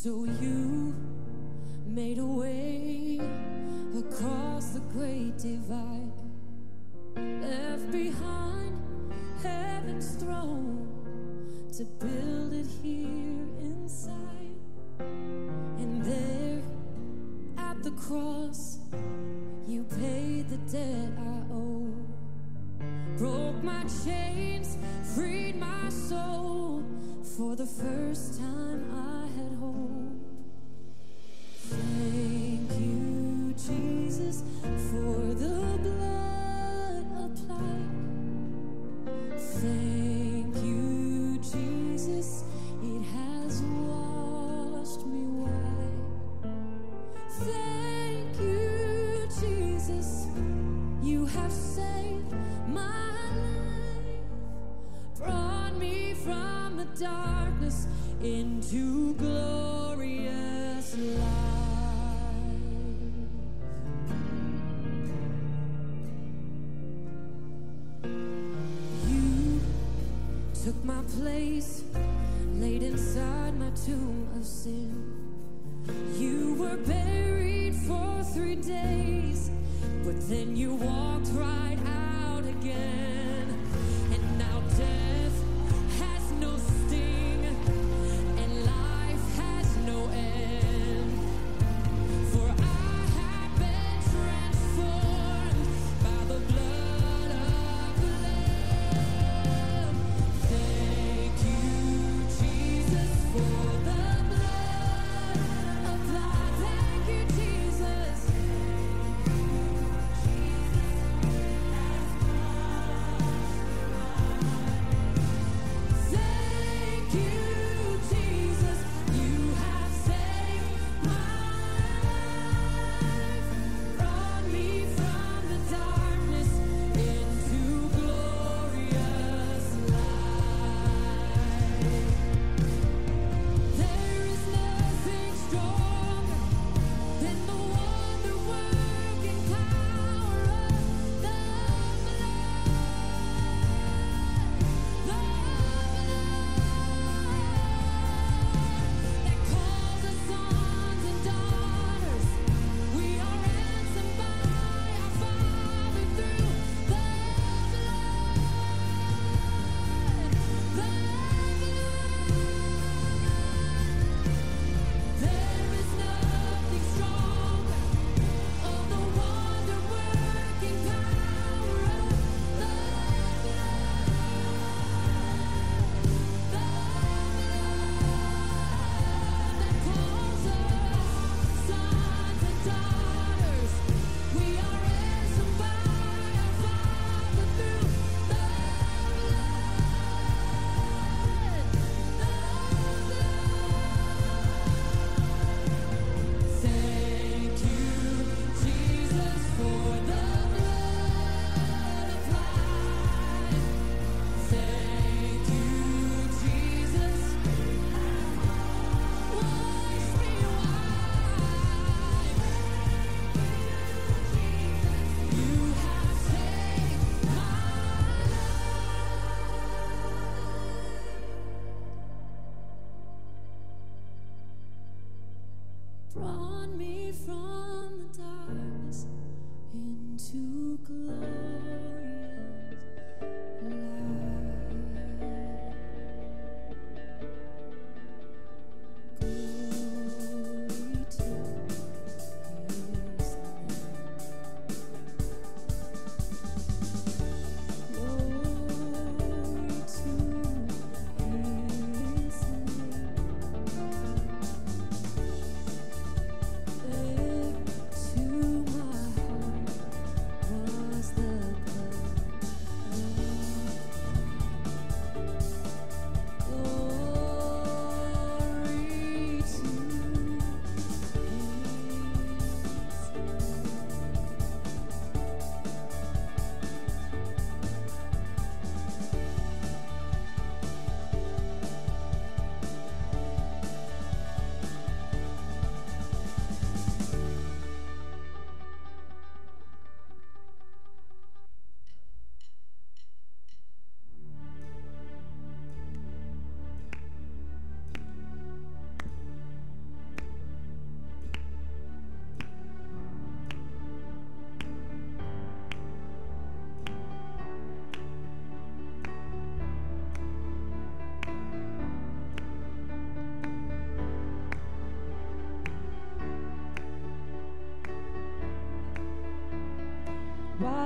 So you made a way across the great divide, left behind heaven's throne to build it here inside. And there at the cross, you paid the debt I owe. Broke my chains, freed my soul. For the first time, me from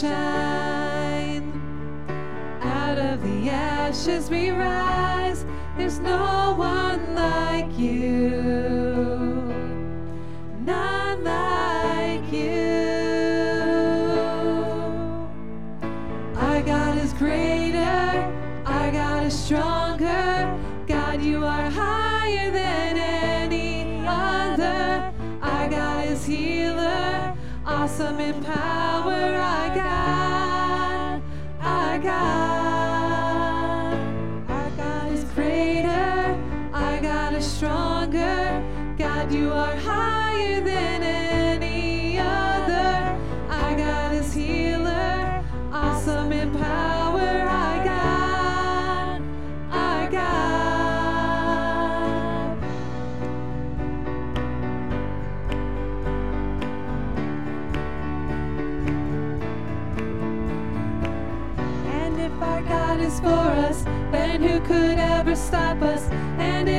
Shine. Out of the ashes we rise. There's no one Awesome in power. Our God. Our.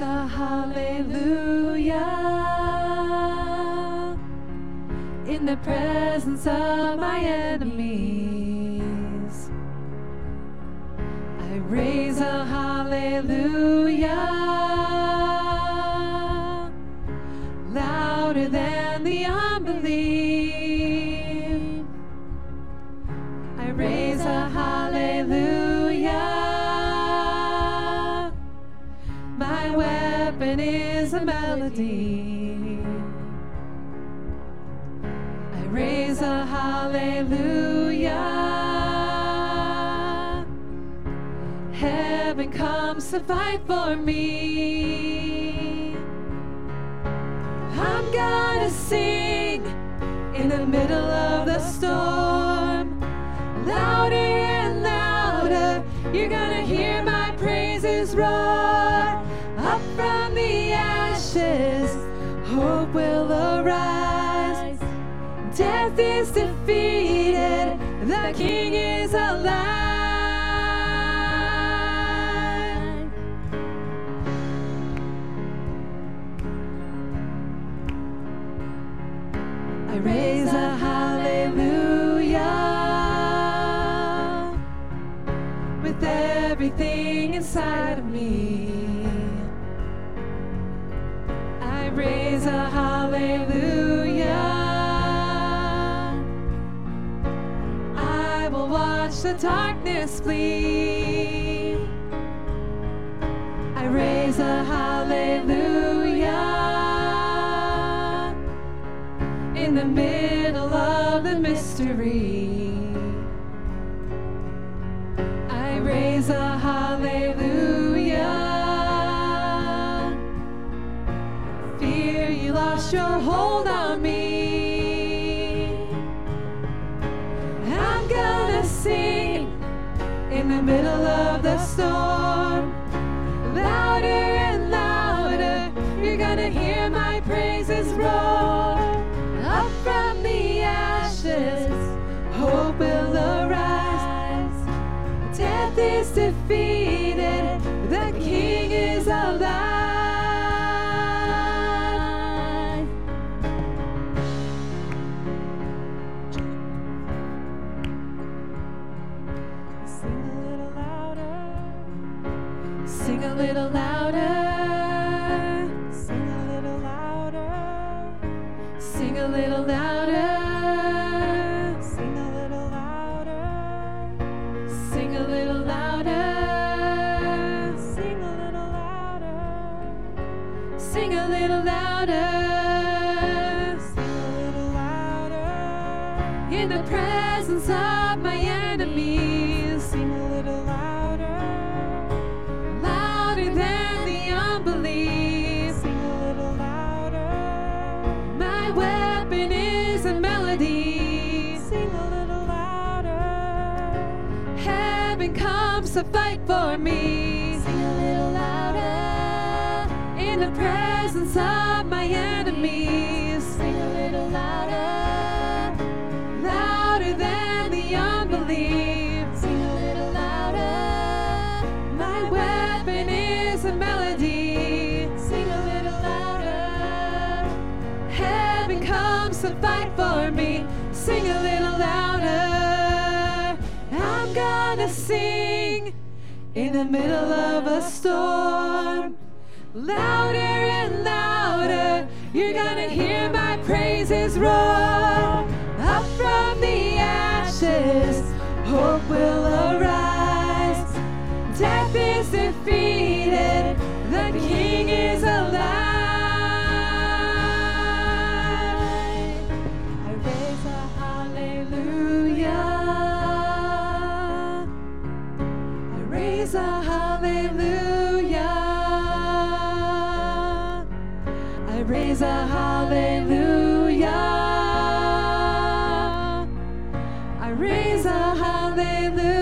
A hallelujah in the presence of my enemies. I raise a hallelujah hallelujah. Heaven comes to fight for me. I'm gonna sing in the middle of the storm. Louder and louder, you're gonna hear my praises roar. Up from the ashes, hope will arise. Death is defeated, King is alive. I raise a hallelujah with everything inside of me. I raise a hallelujah. I raise a hallelujah in the middle of the mystery. I raise a hallelujah. Fear you lost your hold on me. In the middle of the storm. Louder and louder, you're gonna hear my praises roar. Up from the ashes, hope will arise. Death is defeated, the middle of a storm. Louder and louder, you're gonna hear my praises roar. Up from the ashes, hope will arise. Hallelujah. I raise a hallelujah.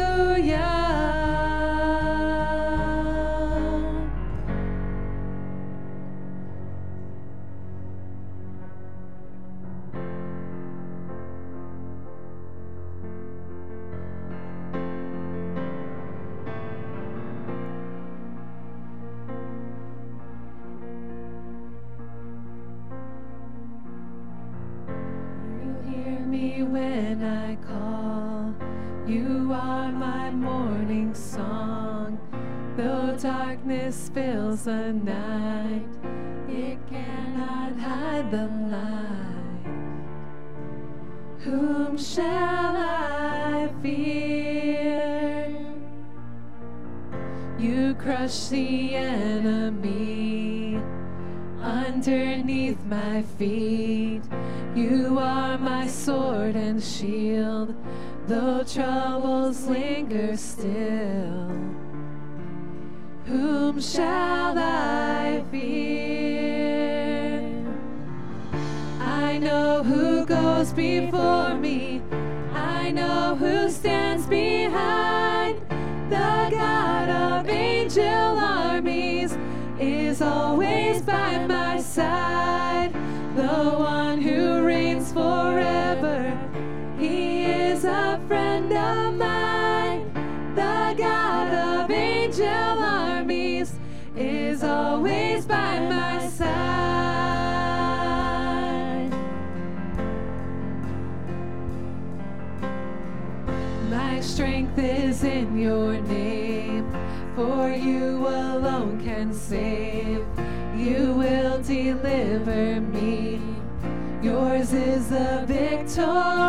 victor.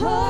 hope.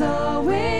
always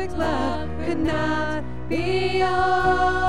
perfect love could not be all.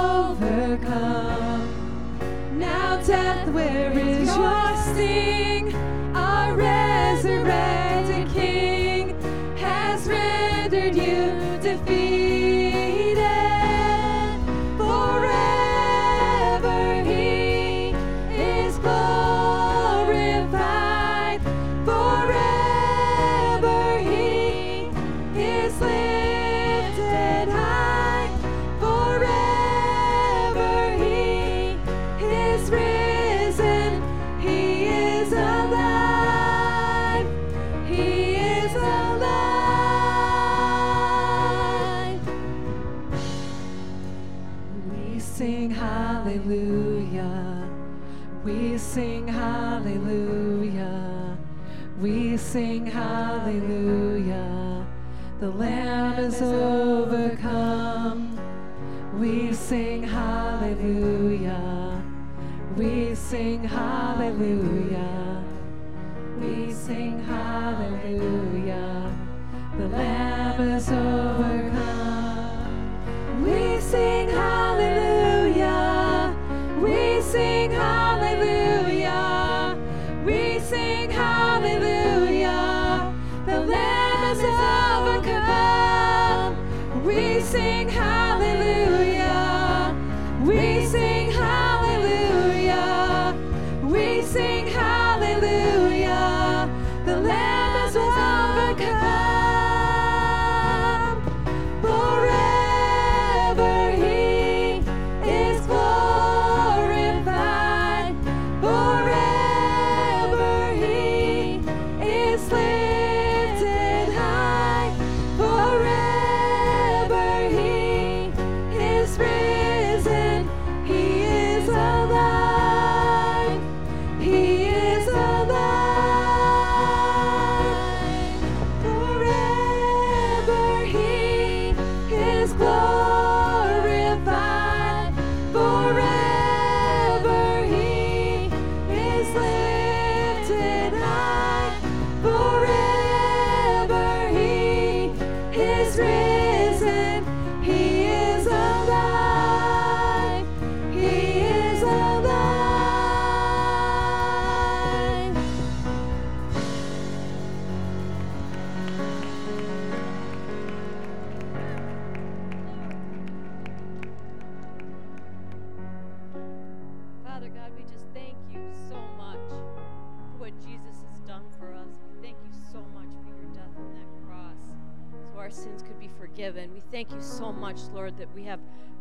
much, Lord, that we have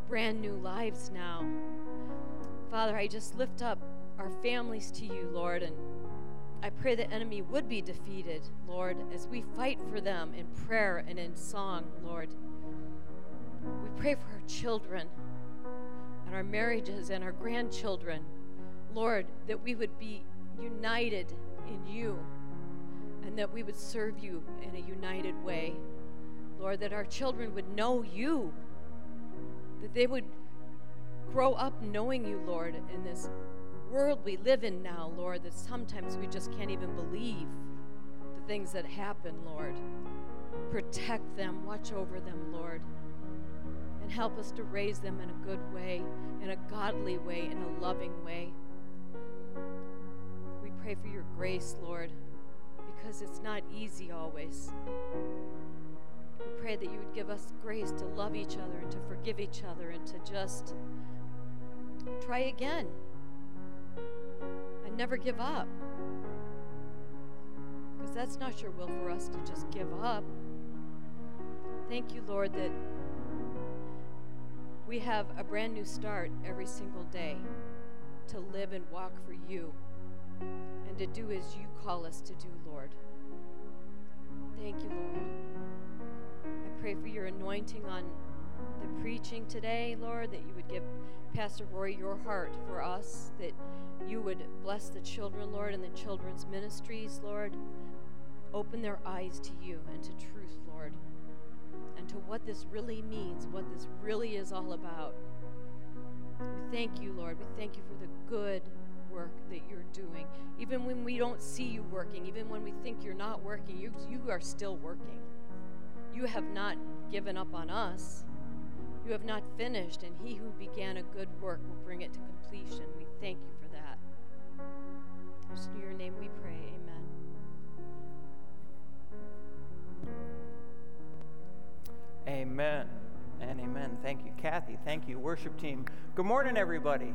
brand new lives now. Father, I just lift up our families to you, Lord, and I pray the enemy would be defeated, Lord, as we fight for them in prayer and in song, Lord. We pray for our children and our marriages and our grandchildren, Lord, that we would be united in you and that we would serve you in a united way. Lord, that our children would know you, that they would grow up knowing you, Lord, in this world we live in now, Lord, that sometimes we just can't even believe the things that happen, Lord. Protect them, watch over them, Lord, and help us to raise them in a good way, in a godly way, in a loving way. We pray for your grace, Lord, because it's not easy always. We pray that you would give us grace to love each other and to forgive each other and to just try again and never give up. Because that's not your will for us to just give up. Thank you, Lord, that we have a brand new start every single day to live and walk for you and to do as you call us to do, Lord. Thank you, Lord. Pray for your anointing on the preaching today, Lord, that you would give Pastor Roy your heart for us, that you would bless the children, Lord, and the children's ministries, Lord. Open their eyes to you and to truth, Lord, and to what this really means, what this really is all about. We thank you, Lord. We thank you for the good work that you're doing. Even when we don't see you working, even when we think you're not working, you, you are still working. You have not given up on us. You have not finished, and he who began a good work will bring it to completion. We thank you for that. In your name we pray. Amen. Amen and amen. Thank you, Kathy. Thank you, worship team. Good morning, everybody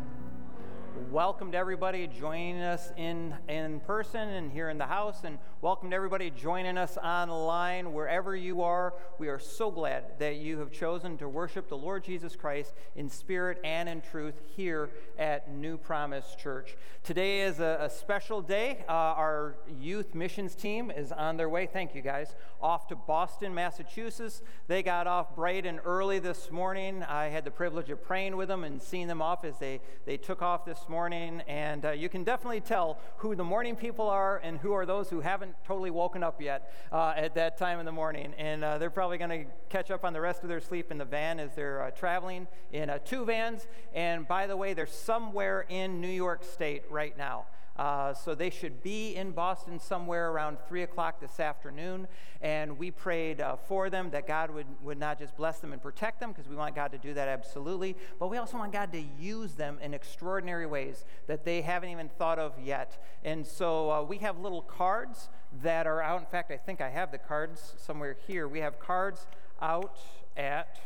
welcome to everybody joining us in, in person and here in the house, and welcome to everybody joining us online wherever you are. We are so glad that you have chosen to worship the Lord Jesus Christ in spirit and in truth here at New Promise Church. Today is a, a special day. Uh, our youth missions team is on their way. Thank you, guys. Off to Boston, Massachusetts. They got off bright and early this morning. I had the privilege of praying with them and seeing them off as they, they took off this morning, and uh, you can definitely tell who the morning people are and who are those who haven't totally woken up yet uh, at that time in the morning. And uh, they're probably going to catch up on the rest of their sleep in the van as they're uh, traveling in uh, two vans. And by the way, they're somewhere in New York State right now. Uh, so they should be in Boston somewhere around 3 o'clock this afternoon. And we prayed uh, for them that God would, would not just bless them and protect them, because we want God to do that absolutely, but we also want God to use them in extraordinary ways that they haven't even thought of yet. And so uh, we have little cards that are out. In fact, I think I have the cards somewhere here. We have cards out at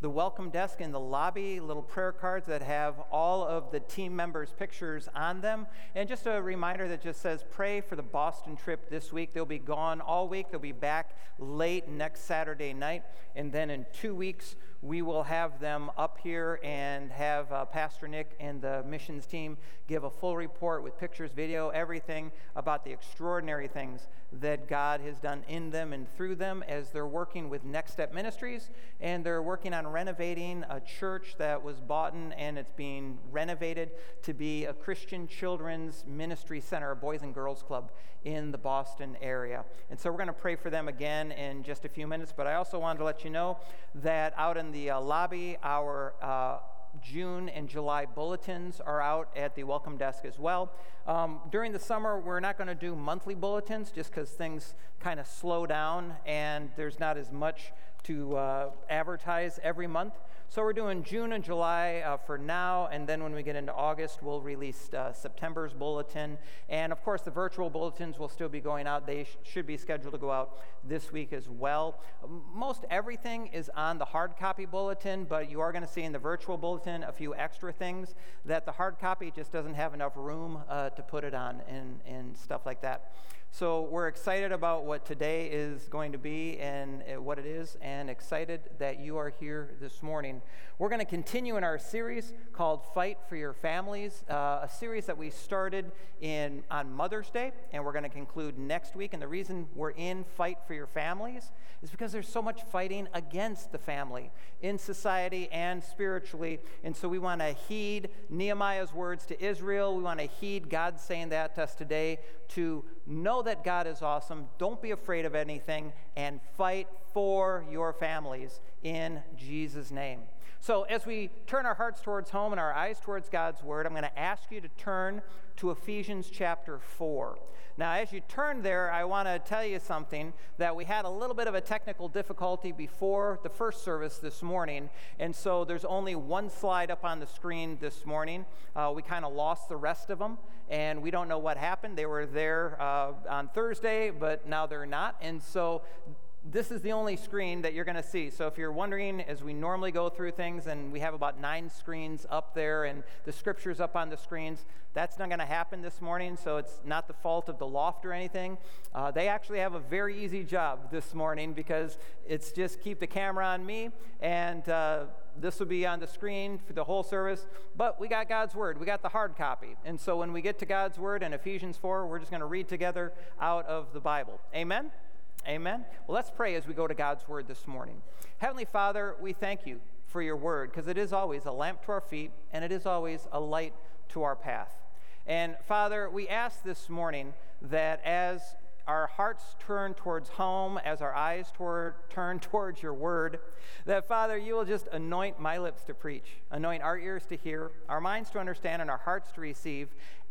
the welcome desk in the lobby, little prayer cards that have all of the team members' pictures on them. And just a reminder that just says, pray for the Boston trip this week. They'll be gone all week. They'll be back late next Saturday night. And then in two weeks, we will have them up here and have uh, Pastor Nick and the missions team give a full report with pictures, video, everything about the extraordinary things that God has done in them and through them as they're working with Next Step Ministries and they're working on renovating a church that was bought in and it's being renovated to be a Christian children's ministry center, a boys and girls club in the Boston area. And so we're going to pray for them again in just a few minutes, but I also wanted to let you know that out in the uh, lobby, our uh, June and July bulletins are out at the welcome desk as well. Um, during the summer, we're not going to do monthly bulletins just because things kind of slow down and there's not as much to uh, advertise every month. So we're doing June and July uh, for now, and then when we get into August, we'll release uh, September's bulletin. And of course, the virtual bulletins will still be going out. They sh- should be scheduled to go out this week as well. Most everything is on the hard copy bulletin, but you are going to see in the virtual bulletin a few extra things that the hard copy just doesn't have enough room uh, to put it on and, and stuff like that. So we're excited about what today is going to be and uh, what it is, and excited that you are here this morning. We're going to continue in our series called "Fight for Your Families," uh, a series that we started in on Mother's Day, and we're going to conclude next week. And the reason we're in "Fight for Your Families" is because there's so much fighting against the family in society and spiritually, and so we want to heed Nehemiah's words to Israel. We want to heed God saying that to us today to know that God is awesome, don't be afraid of anything, and fight for your families in Jesus' name. So, as we turn our hearts towards home and our eyes towards God's Word, I'm going to ask you to turn to Ephesians chapter 4. Now, as you turn there, I want to tell you something that we had a little bit of a technical difficulty before the first service this morning, and so there's only one slide up on the screen this morning. Uh, we kind of lost the rest of them, and we don't know what happened. They were there uh, on Thursday, but now they're not, and so this is the only screen that you're going to see. So if you're wondering, as we normally go through things, and we have about nine screens up there and the scriptures up on the screens, that's not going to happen this morning. So it's not the fault of the loft or anything. Uh, they actually have a very easy job this morning because it's just keep the camera on me and uh, this will be on the screen for the whole service. But we got God's Word. We got the hard copy. And so when we get to God's Word in Ephesians 4, we're just going to read together out of the Bible. Amen? Amen? Well, let's pray as we go to God's word this morning. Heavenly Father, we thank you for your word because it is always a lamp to our feet and it is always a light to our path. And Father, we ask this morning that as our hearts turn towards home, as our eyes toward, turn towards your word, that Father, you will just anoint my lips to preach, anoint our ears to hear, our minds to understand, and our hearts to receive,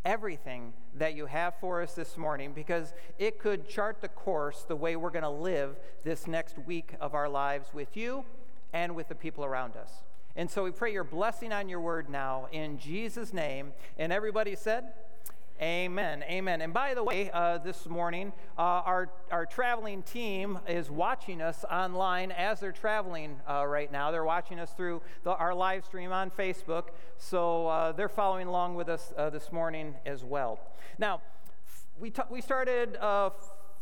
everything that you have for us this morning because it could chart the course the way we're going to live this next week of our lives with you and with the people around us. And so we pray your blessing on your word now in Jesus' name. And everybody said, Amen. Amen. And by the way, uh, this morning, uh, our, our traveling team is watching us online as they're traveling uh, right now. They're watching us through the, our live stream on Facebook. So uh, they're following along with us uh, this morning as well. Now, we, t- we started uh,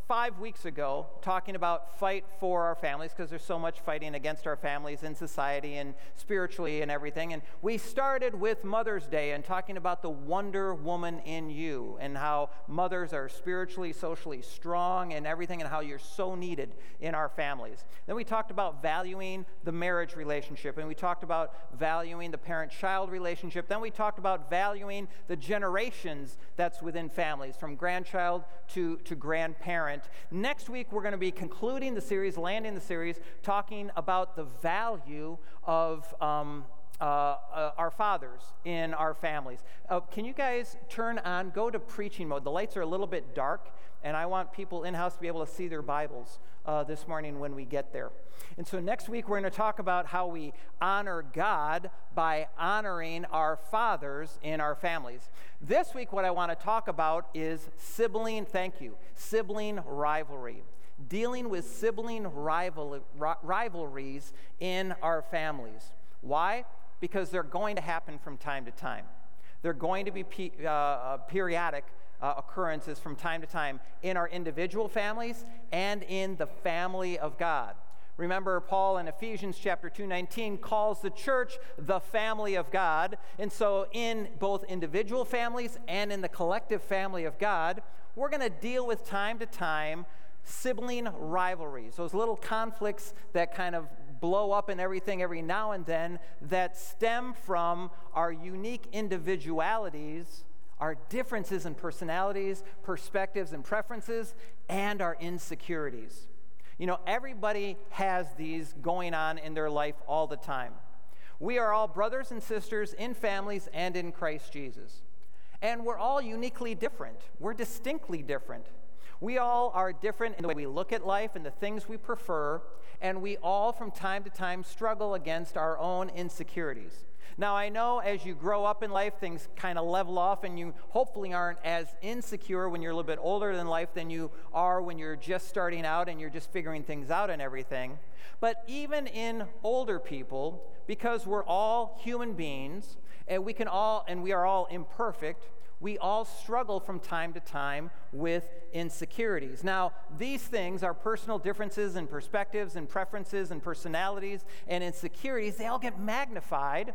five weeks ago talking about fight for our families because there's so much fighting against our families in society and spiritually and everything. And we started with Mother's Day and talking about the Wonder Woman in you and how mothers are spiritually, socially strong and everything and how you're so needed in our families. Then we talked about valuing the marriage relationship and we talked about valuing the parent child relationship. Then we talked about valuing the generations that's within families from grandchild to, to grandparent Next week, we're going to be concluding the series, landing the series, talking about the value of. Um, uh, uh, our fathers in our families. Uh, can you guys turn on, go to preaching mode? The lights are a little bit dark, and I want people in house to be able to see their Bibles uh, this morning when we get there. And so next week, we're going to talk about how we honor God by honoring our fathers in our families. This week, what I want to talk about is sibling, thank you, sibling rivalry. Dealing with sibling rival, rivalries in our families. Why? Because they're going to happen from time to time. They're going to be pe- uh, uh periodic uh, occurrences from time to time in our individual families and in the family of God. Remember, Paul in Ephesians chapter 2:19 calls the church the family of God. And so, in both individual families and in the collective family of God, we're going to deal with time to time sibling rivalries, those little conflicts that kind of blow up and everything every now and then that stem from our unique individualities, our differences in personalities, perspectives, and preferences, and our insecurities. You know, everybody has these going on in their life all the time. We are all brothers and sisters in families and in Christ Jesus. And we're all uniquely different. We're distinctly different. We all are different in the way we look at life and the things we prefer, and we all, from time to time, struggle against our own insecurities. Now, I know as you grow up in life, things kind of level off, and you hopefully aren't as insecure when you're a little bit older in life than you are when you're just starting out and you're just figuring things out and everything. But even in older people, because we're all human beings, and we can all, and we are all imperfect, we all struggle from time to time with insecurities. Now, these things, our personal differences and perspectives and preferences and personalities and insecurities, they all get magnified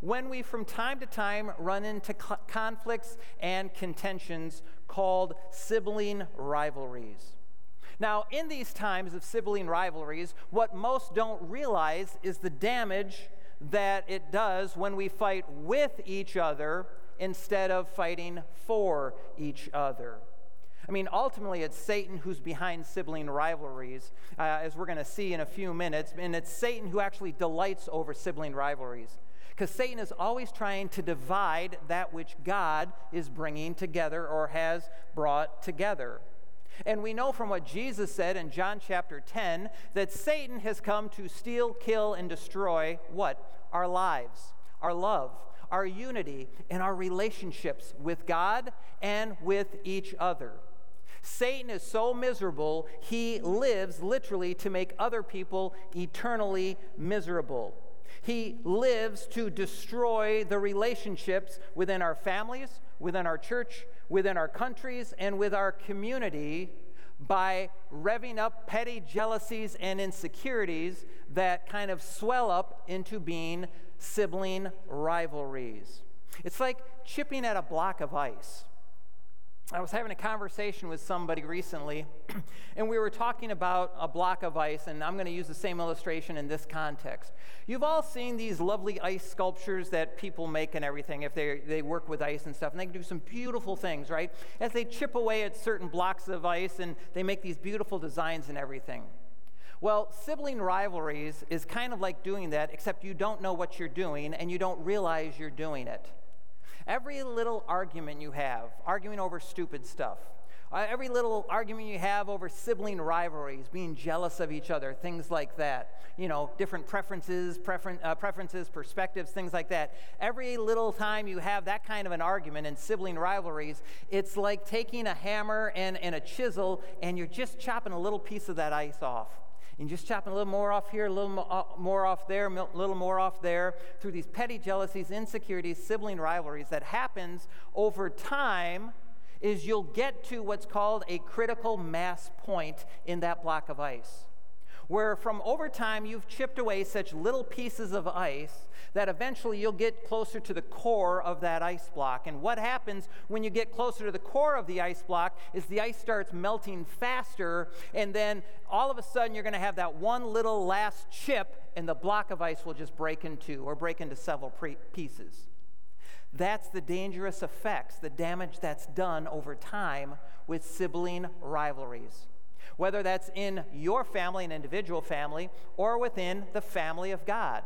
when we from time to time run into cl- conflicts and contentions called sibling rivalries. Now, in these times of sibling rivalries, what most don't realize is the damage that it does when we fight with each other instead of fighting for each other. I mean, ultimately, it's Satan who's behind sibling rivalries, uh, as we're going to see in a few minutes. And it's Satan who actually delights over sibling rivalries. Because Satan is always trying to divide that which God is bringing together or has brought together. And we know from what Jesus said in John chapter 10 that Satan has come to steal, kill, and destroy what? Our lives, our love, our unity, and our relationships with God and with each other. Satan is so miserable, he lives literally to make other people eternally miserable. He lives to destroy the relationships within our families, within our church, within our countries, and with our community by revving up petty jealousies and insecurities that kind of swell up into being sibling rivalries. It's like chipping at a block of ice. I was having a conversation with somebody recently, and we were talking about a block of ice, and I'm going to use the same illustration in this context. You've all seen these lovely ice sculptures that people make and everything if they, they work with ice and stuff, and they can do some beautiful things, right? As they chip away at certain blocks of ice, and they make these beautiful designs and everything. Well, sibling rivalries is kind of like doing that, except you don't know what you're doing, and you don't realize you're doing it. Every little argument you have, arguing over stupid stuff, uh, every little argument you have over sibling rivalries, being jealous of each other, things like that, you know, different preferences, preferen- uh, preferences, perspectives, things like that. Every little time you have that kind of an argument in sibling rivalries, it's like taking a hammer and, and a chisel and you're just chopping a little piece of that ice off and just chopping a little more off here, a little uh, more off there, a little more off there, through these petty jealousies, insecurities, sibling rivalries that happens over time is you'll get to what's called a critical mass point in that block of ice where from over time you've chipped away such little pieces of ice that eventually you'll get closer to the core of that ice block. And what happens when you get closer to the core of the ice block is the ice starts melting faster, and then all of a sudden you're going to have that one little last chip, and the block of ice will just break in two or break into several pre- pieces. That's the dangerous effects, the damage that's done over time with sibling rivalries whether that's in your family, an individual family, or within the family of God.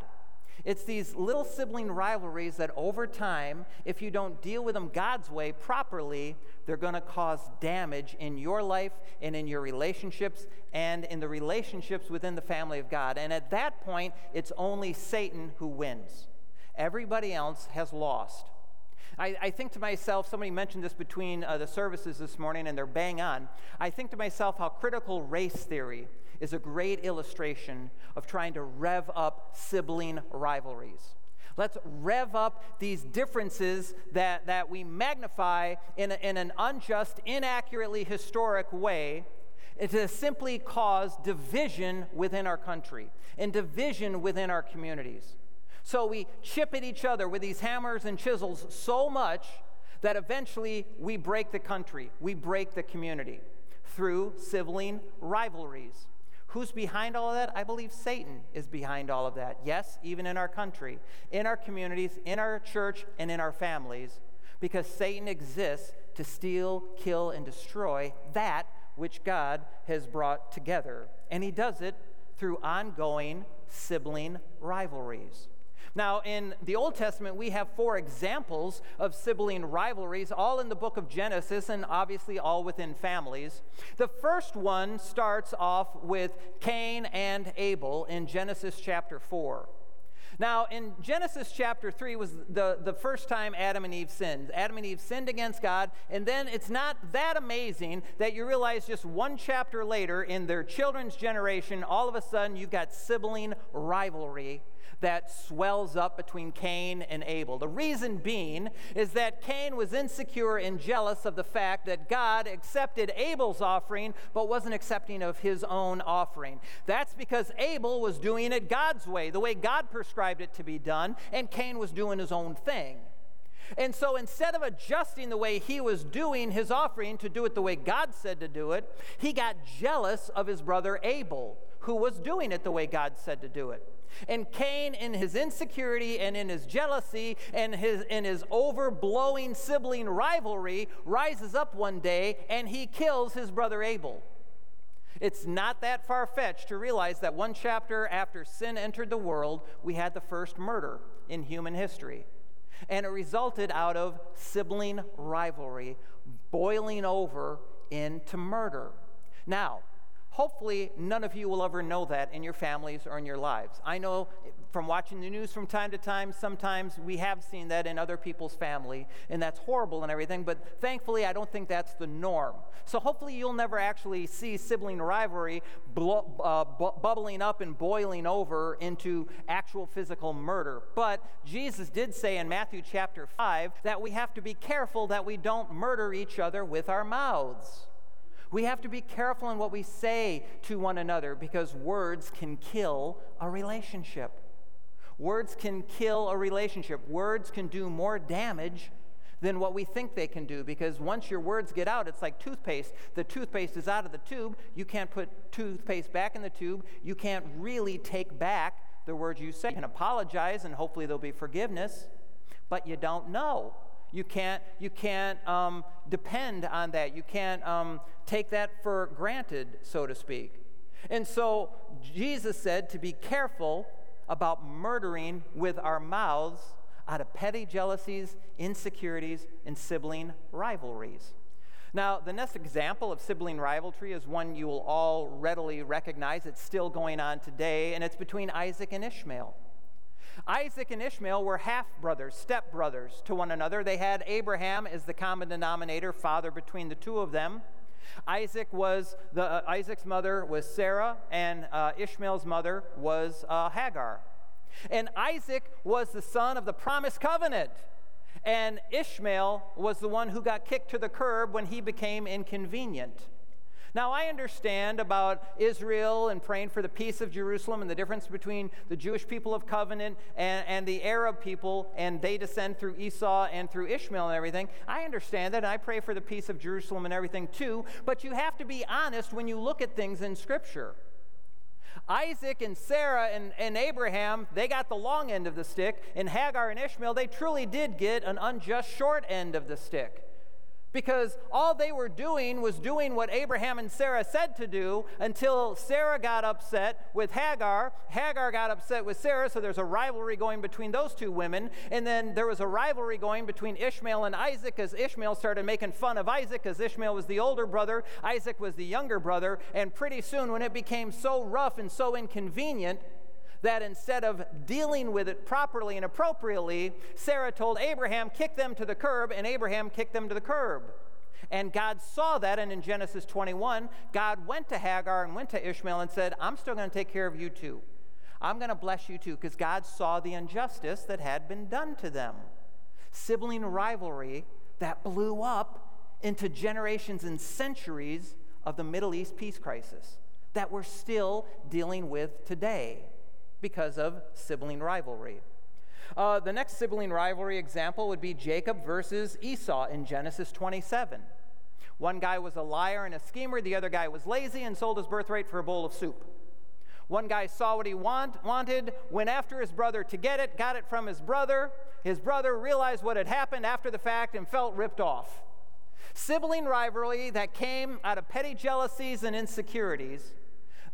It's these little sibling rivalries that over time, if you don't deal with them God's way properly, they're going to cause damage in your life and in your relationships and in the relationships within the family of God. And at that point, it's only Satan who wins. Everybody else has lost. I, I, think to myself, somebody mentioned this between uh, the services this morning, and they're bang on. I think to myself how critical race theory is a great illustration of trying to rev up sibling rivalries. Let's rev up these differences that, that we magnify in, a, in an unjust, inaccurately historic way to simply cause division within our country and division within our communities. So we chip at each other with these hammers and chisels so much that eventually we break the country, we break the community through sibling rivalries. Who's behind all of that? I believe Satan is behind all of that. Yes, even in our country, in our communities, in our church, and in our families, because Satan exists to steal, kill, and destroy that which God has brought together. And he does it through ongoing sibling rivalries. Now, in the Old Testament, we have four examples of sibling rivalries, all in the book of Genesis, and obviously all within families. The first one starts off with Cain and Abel in Genesis chapter 4. Now, in Genesis chapter 3 was the, the first time Adam and Eve sinned. Adam and Eve sinned against God, and then it's not that amazing that you realize just one chapter later, in their children's generation, all of a sudden you've got sibling rivalry that swells up between Cain and Abel. The reason being is that Cain was insecure and jealous of the fact that God accepted Abel's offering but wasn't accepting of his own offering. That's because Abel was doing it God's way, the way God prescribed it to be done, and Cain was doing his own thing. And so instead of adjusting the way he was doing his offering to do it the way God said to do it, he got jealous of his brother Abel who was doing it the way God said to do it. And Cain, in his insecurity and in his jealousy and his, in his overblowing sibling rivalry, rises up one day and he kills his brother Abel. It's not that far fetched to realize that one chapter after sin entered the world, we had the first murder in human history. And it resulted out of sibling rivalry boiling over into murder. Now, hopefully, none of you will ever know that in your families or in your lives. I know from watching the news from time to time, sometimes we have seen that in other people's family, and that's horrible and everything, but thankfully, I don't think that's the norm. So hopefully, you'll never actually see sibling rivalry blo- uh, bu- bubbling up and boiling over into actual physical murder. But Jesus did say in Matthew chapter 5 that we have to be careful that we don't murder each other with our mouths. We have to be careful in what we say to one another because words can kill a relationship. Words can kill a relationship. Words can do more damage than what we think they can do because once your words get out, it's like toothpaste. The toothpaste is out of the tube. You can't put toothpaste back in the tube. You can't really take back the words you say. You can apologize and hopefully there'll be forgiveness, but you don't know. You can't, you can't um, depend on that. You can't um, take that for granted, so to speak. And so Jesus said to be careful about murdering with our mouths out of petty jealousies, insecurities, and sibling rivalries. Now, the next example of sibling rivalry is one you will all readily recognize. It's still going on today, and it's between Isaac and Ishmael. Isaac and Ishmael were half brothers, step brothers to one another. They had Abraham as the common denominator, father between the two of them. Isaac was the uh, Isaac's mother was Sarah, and uh, Ishmael's mother was uh, Hagar. And Isaac was the son of the promised covenant. And Ishmael was the one who got kicked to the curb when he became inconvenient. Now, I understand about Israel and praying for the peace of Jerusalem and the difference between the Jewish people of covenant and, and the Arab people, and they descend through Esau and through Ishmael and everything. I understand that, and I pray for the peace of Jerusalem and everything too, but you have to be honest when you look at things in Scripture. Isaac and Sarah and, and Abraham, they got the long end of the stick, and Hagar and Ishmael, they truly did get an unjust short end of the stick because all they were doing was doing what Abraham and Sarah said to do until Sarah got upset with Hagar. Hagar got upset with Sarah, so there's a rivalry going between those two women. And then there was a rivalry going between Ishmael and Isaac as Ishmael started making fun of Isaac because Ishmael was the older brother, Isaac was the younger brother. And pretty soon, when it became so rough and so inconvenient, that instead of dealing with it properly and appropriately, Sarah told Abraham, kick them to the curb, and Abraham kicked them to the curb. And God saw that, and in Genesis 21, God went to Hagar and went to Ishmael and said, I'm still going to take care of you too. I'm going to bless you too, because God saw the injustice that had been done to them. Sibling rivalry that blew up into generations and centuries of the Middle East peace crisis that we're still dealing with today because of sibling rivalry. Uh, the next sibling rivalry example would be Jacob versus Esau in Genesis 27. One guy was a liar and a schemer, the other guy was lazy and sold his birthright for a bowl of soup. One guy saw what he want, wanted, went after his brother to get it, got it from his brother. His brother realized what had happened after the fact and felt ripped off. Sibling rivalry that came out of petty jealousies and insecurities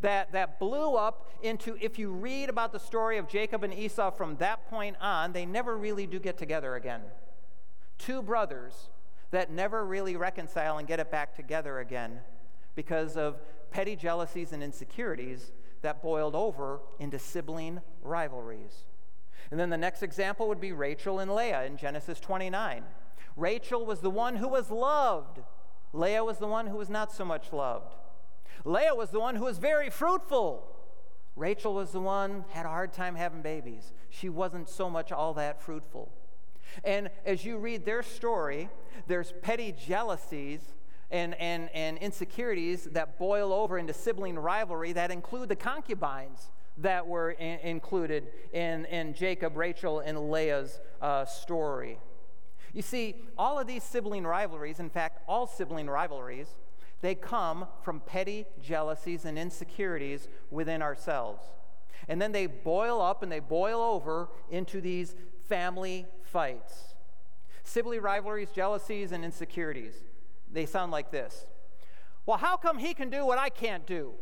that, that blew up into, if you read about the story of Jacob and Esau from that point on, they never really do get together again. Two brothers that never really reconcile and get it back together again because of petty jealousies and insecurities that boiled over into sibling rivalries. And then the next example would be Rachel and Leah in Genesis 29. Rachel was the one who was loved, Leah was the one who was not so much loved. Leah was the one who was very fruitful. Rachel was the one had a hard time having babies. She wasn't so much all that fruitful. And as you read their story, there's petty jealousies and, and, and insecurities that boil over into sibling rivalry that include the concubines that were in, included in, in Jacob, Rachel, and Leah's uh, story. You see, all of these sibling rivalries, in fact, all sibling rivalries, They come from petty jealousies and insecurities within ourselves. And then they boil up and they boil over into these family fights. Sibling rivalries, jealousies, and insecurities. They sound like this Well, how come he can do what I can't do?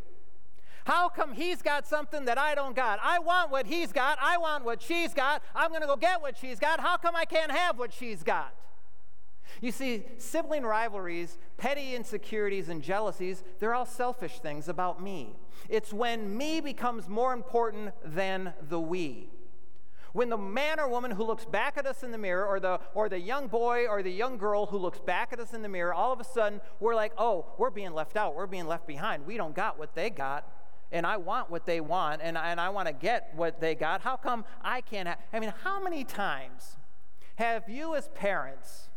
How come he's got something that I don't got? I want what he's got. I want what she's got. I'm going to go get what she's got. How come I can't have what she's got? You see, sibling rivalries, petty insecurities, and jealousies, they're all selfish things about me. It's when me becomes more important than the we. When the man or woman who looks back at us in the mirror, or the, or the young boy or the young girl who looks back at us in the mirror, all of a sudden we're like, oh, we're being left out, we're being left behind. We don't got what they got, and I want what they want, and, and I want to get what they got. How come I can't? I mean, how many times have you as parents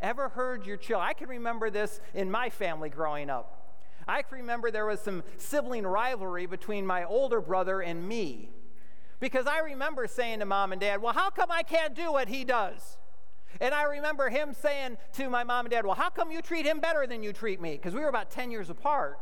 ever heard your children? I can remember this in my family growing up. I can remember there was some sibling rivalry between my older brother and me. Because I remember saying to mom and dad, Well, how come I can't do what he does? And I remember him saying to my mom and dad, Well, how come you treat him better than you treat me? Because we were about 10 years apart.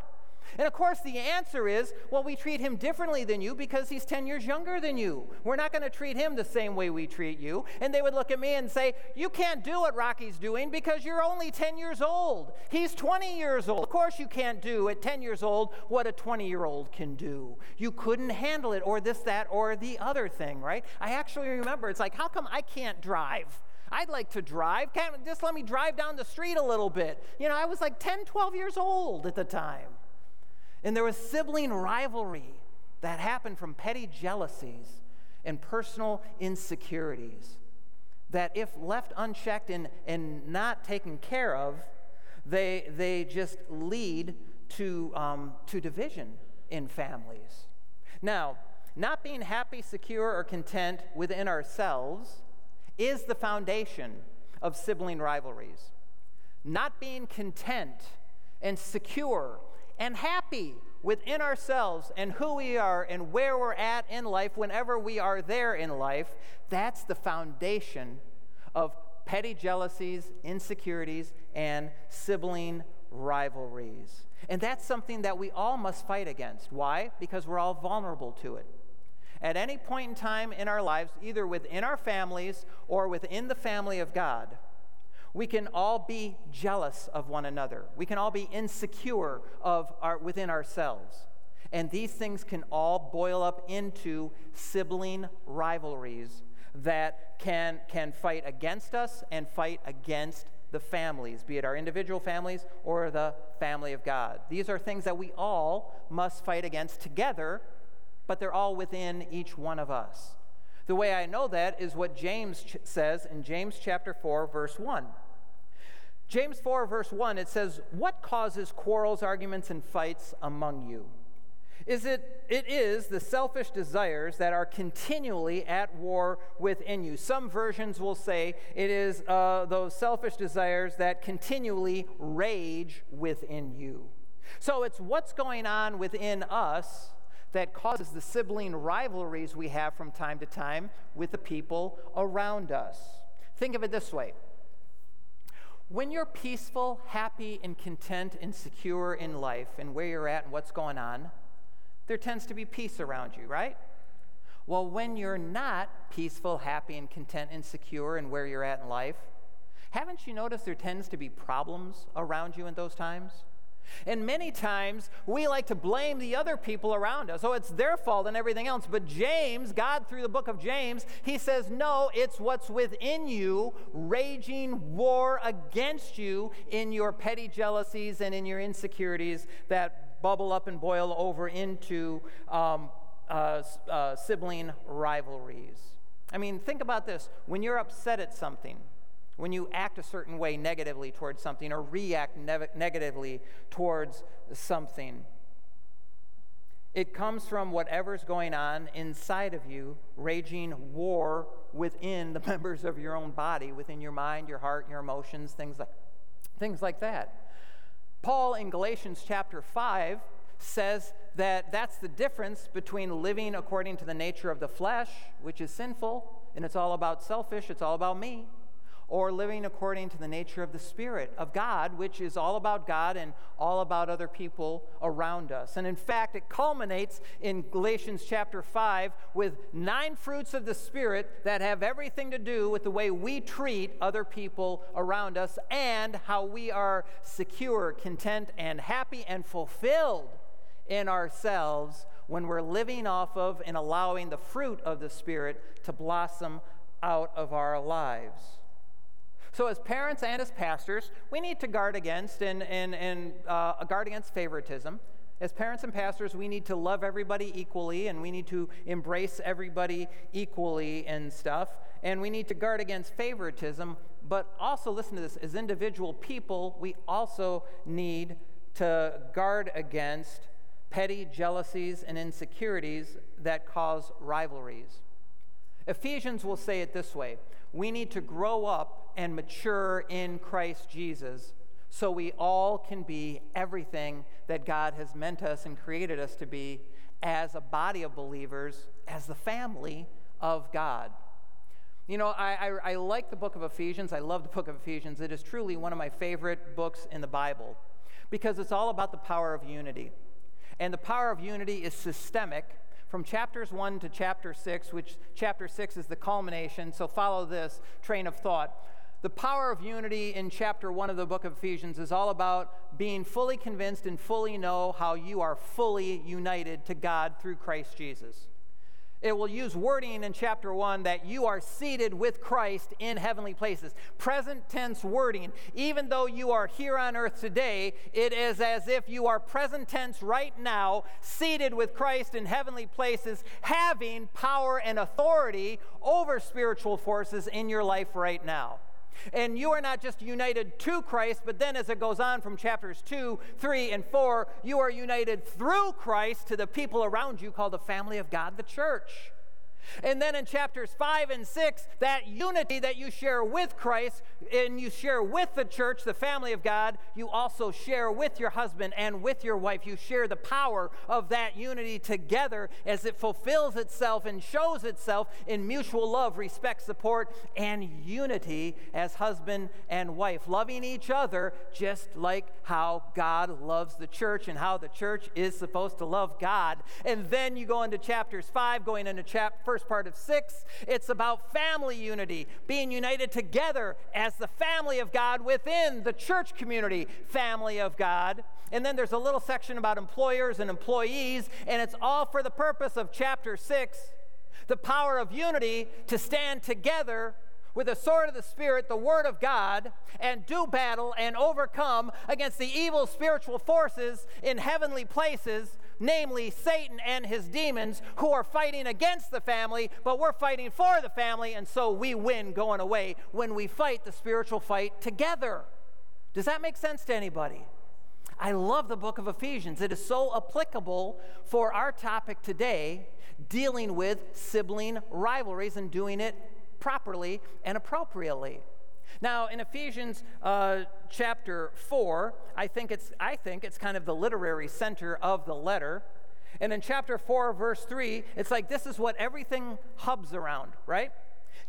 And of course, the answer is well, we treat him differently than you because he's 10 years younger than you. We're not going to treat him the same way we treat you. And they would look at me and say, You can't do what Rocky's doing because you're only 10 years old. He's 20 years old. Of course, you can't do at 10 years old what a 20 year old can do. You couldn't handle it, or this, that, or the other thing, right? I actually remember it's like, How come I can't drive? I'd like to drive. Can't, just let me drive down the street a little bit. You know, I was like 10, 12 years old at the time. And there was sibling rivalry that happened from petty jealousies and personal insecurities that, if left unchecked and, and not taken care of, they, they just lead to, um, to division in families. Now, not being happy, secure, or content within ourselves is the foundation of sibling rivalries. Not being content and secure and happy within ourselves and who we are and where we're at in life whenever we are there in life, that's the foundation of petty jealousies, insecurities, and sibling rivalries. And that's something that we all must fight against. Why? Because we're all vulnerable to it. At any point in time in our lives, either within our families or within the family of God, we can all be jealous of one another. We can all be insecure of our, within ourselves. And these things can all boil up into sibling rivalries that can, can fight against us and fight against the families, be it our individual families or the family of God. These are things that we all must fight against together, but they're all within each one of us. The way I know that is what James ch- says in James chapter 4, verse 1. James 4, verse 1, it says, What causes quarrels, arguments, and fights among you? Is it, it is the selfish desires that are continually at war within you. Some versions will say it is uh, those selfish desires that continually rage within you. So it's what's going on within us that causes the sibling rivalries we have from time to time with the people around us. Think of it this way when you're peaceful, happy, and content and secure in life and where you're at and what's going on, there tends to be peace around you, right? Well, when you're not peaceful, happy, and content and secure in where you're at in life, haven't you noticed there tends to be problems around you in those times? And many times we like to blame the other people around us. Oh, it's their fault and everything else. But James, God through the book of James, he says, no, it's what's within you raging war against you in your petty jealousies and in your insecurities that bubble up and boil over into um, uh, uh, sibling rivalries. I mean, think about this. When you're upset at something, when you act a certain way negatively towards something or react ne- negatively towards something. It comes from whatever's going on inside of you, raging war within the members of your own body, within your mind, your heart, your emotions, things like, things like that. Paul in Galatians chapter 5 says that that's the difference between living according to the nature of the flesh, which is sinful, and it's all about selfish, it's all about me, or living according to the nature of the Spirit of God, which is all about God and all about other people around us. And in fact, it culminates in Galatians chapter 5 with nine fruits of the Spirit that have everything to do with the way we treat other people around us and how we are secure, content, and happy and fulfilled in ourselves when we're living off of and allowing the fruit of the Spirit to blossom out of our lives. So, as parents and as pastors, we need to guard against and, and, and uh, guard against favoritism. As parents and pastors, we need to love everybody equally and we need to embrace everybody equally and stuff. And we need to guard against favoritism. But also, listen to this as individual people, we also need to guard against petty jealousies and insecurities that cause rivalries. Ephesians will say it this way we need to grow up and mature in Christ Jesus so we all can be everything that God has meant us and created us to be as a body of believers, as the family of God. You know, I, I, I, like the book of Ephesians. I love the book of Ephesians. It is truly one of my favorite books in the Bible because it's all about the power of unity. And the power of unity is systemic from chapters 1 to chapter 6, which chapter 6 is the culmination. So follow this train of thought. The power of unity in chapter 1 of the book of Ephesians is all about being fully convinced and fully know how you are fully united to God through Christ Jesus. It will use wording in chapter 1 that you are seated with Christ in heavenly places. Present tense wording. Even though you are here on earth today, it is as if you are present tense right now, seated with Christ in heavenly places, having power and authority over spiritual forces in your life right now. And you are not just united to Christ, but then as it goes on from chapters 2, 3, and 4, you are united through Christ to the people around you called the family of God, the church. And then in chapters 5 and 6, that unity that you share with Christ and you share with the church, the family of God, you also share with your husband and with your wife. You share the power of that unity together as it fulfills itself and shows itself in mutual love, respect, support, and unity as husband and wife, loving each other just like how God loves the church and how the church is supposed to love God. And then you go into chapters 5, going into chapter first part of 6. It's about family unity, being united together as the family of God within the church community, family of God. And then there's a little section about employers and employees, and it's all for the purpose of chapter 6 the power of unity to stand together with the sword of the Spirit, the Word of God, and do battle and overcome against the evil spiritual forces in heavenly places namely Satan and his demons, who are fighting against the family, but we're fighting for the family, and so we win going away when we fight the spiritual fight together. Does that make sense to anybody? I love the book of Ephesians. It is so applicable for our topic today, dealing with sibling rivalries and doing it properly and appropriately. Now, in Ephesians uh, chapter 4, I think, it's, I think it's kind of the literary center of the letter. And in chapter 4, verse 3, it's like this is what everything hubs around, right?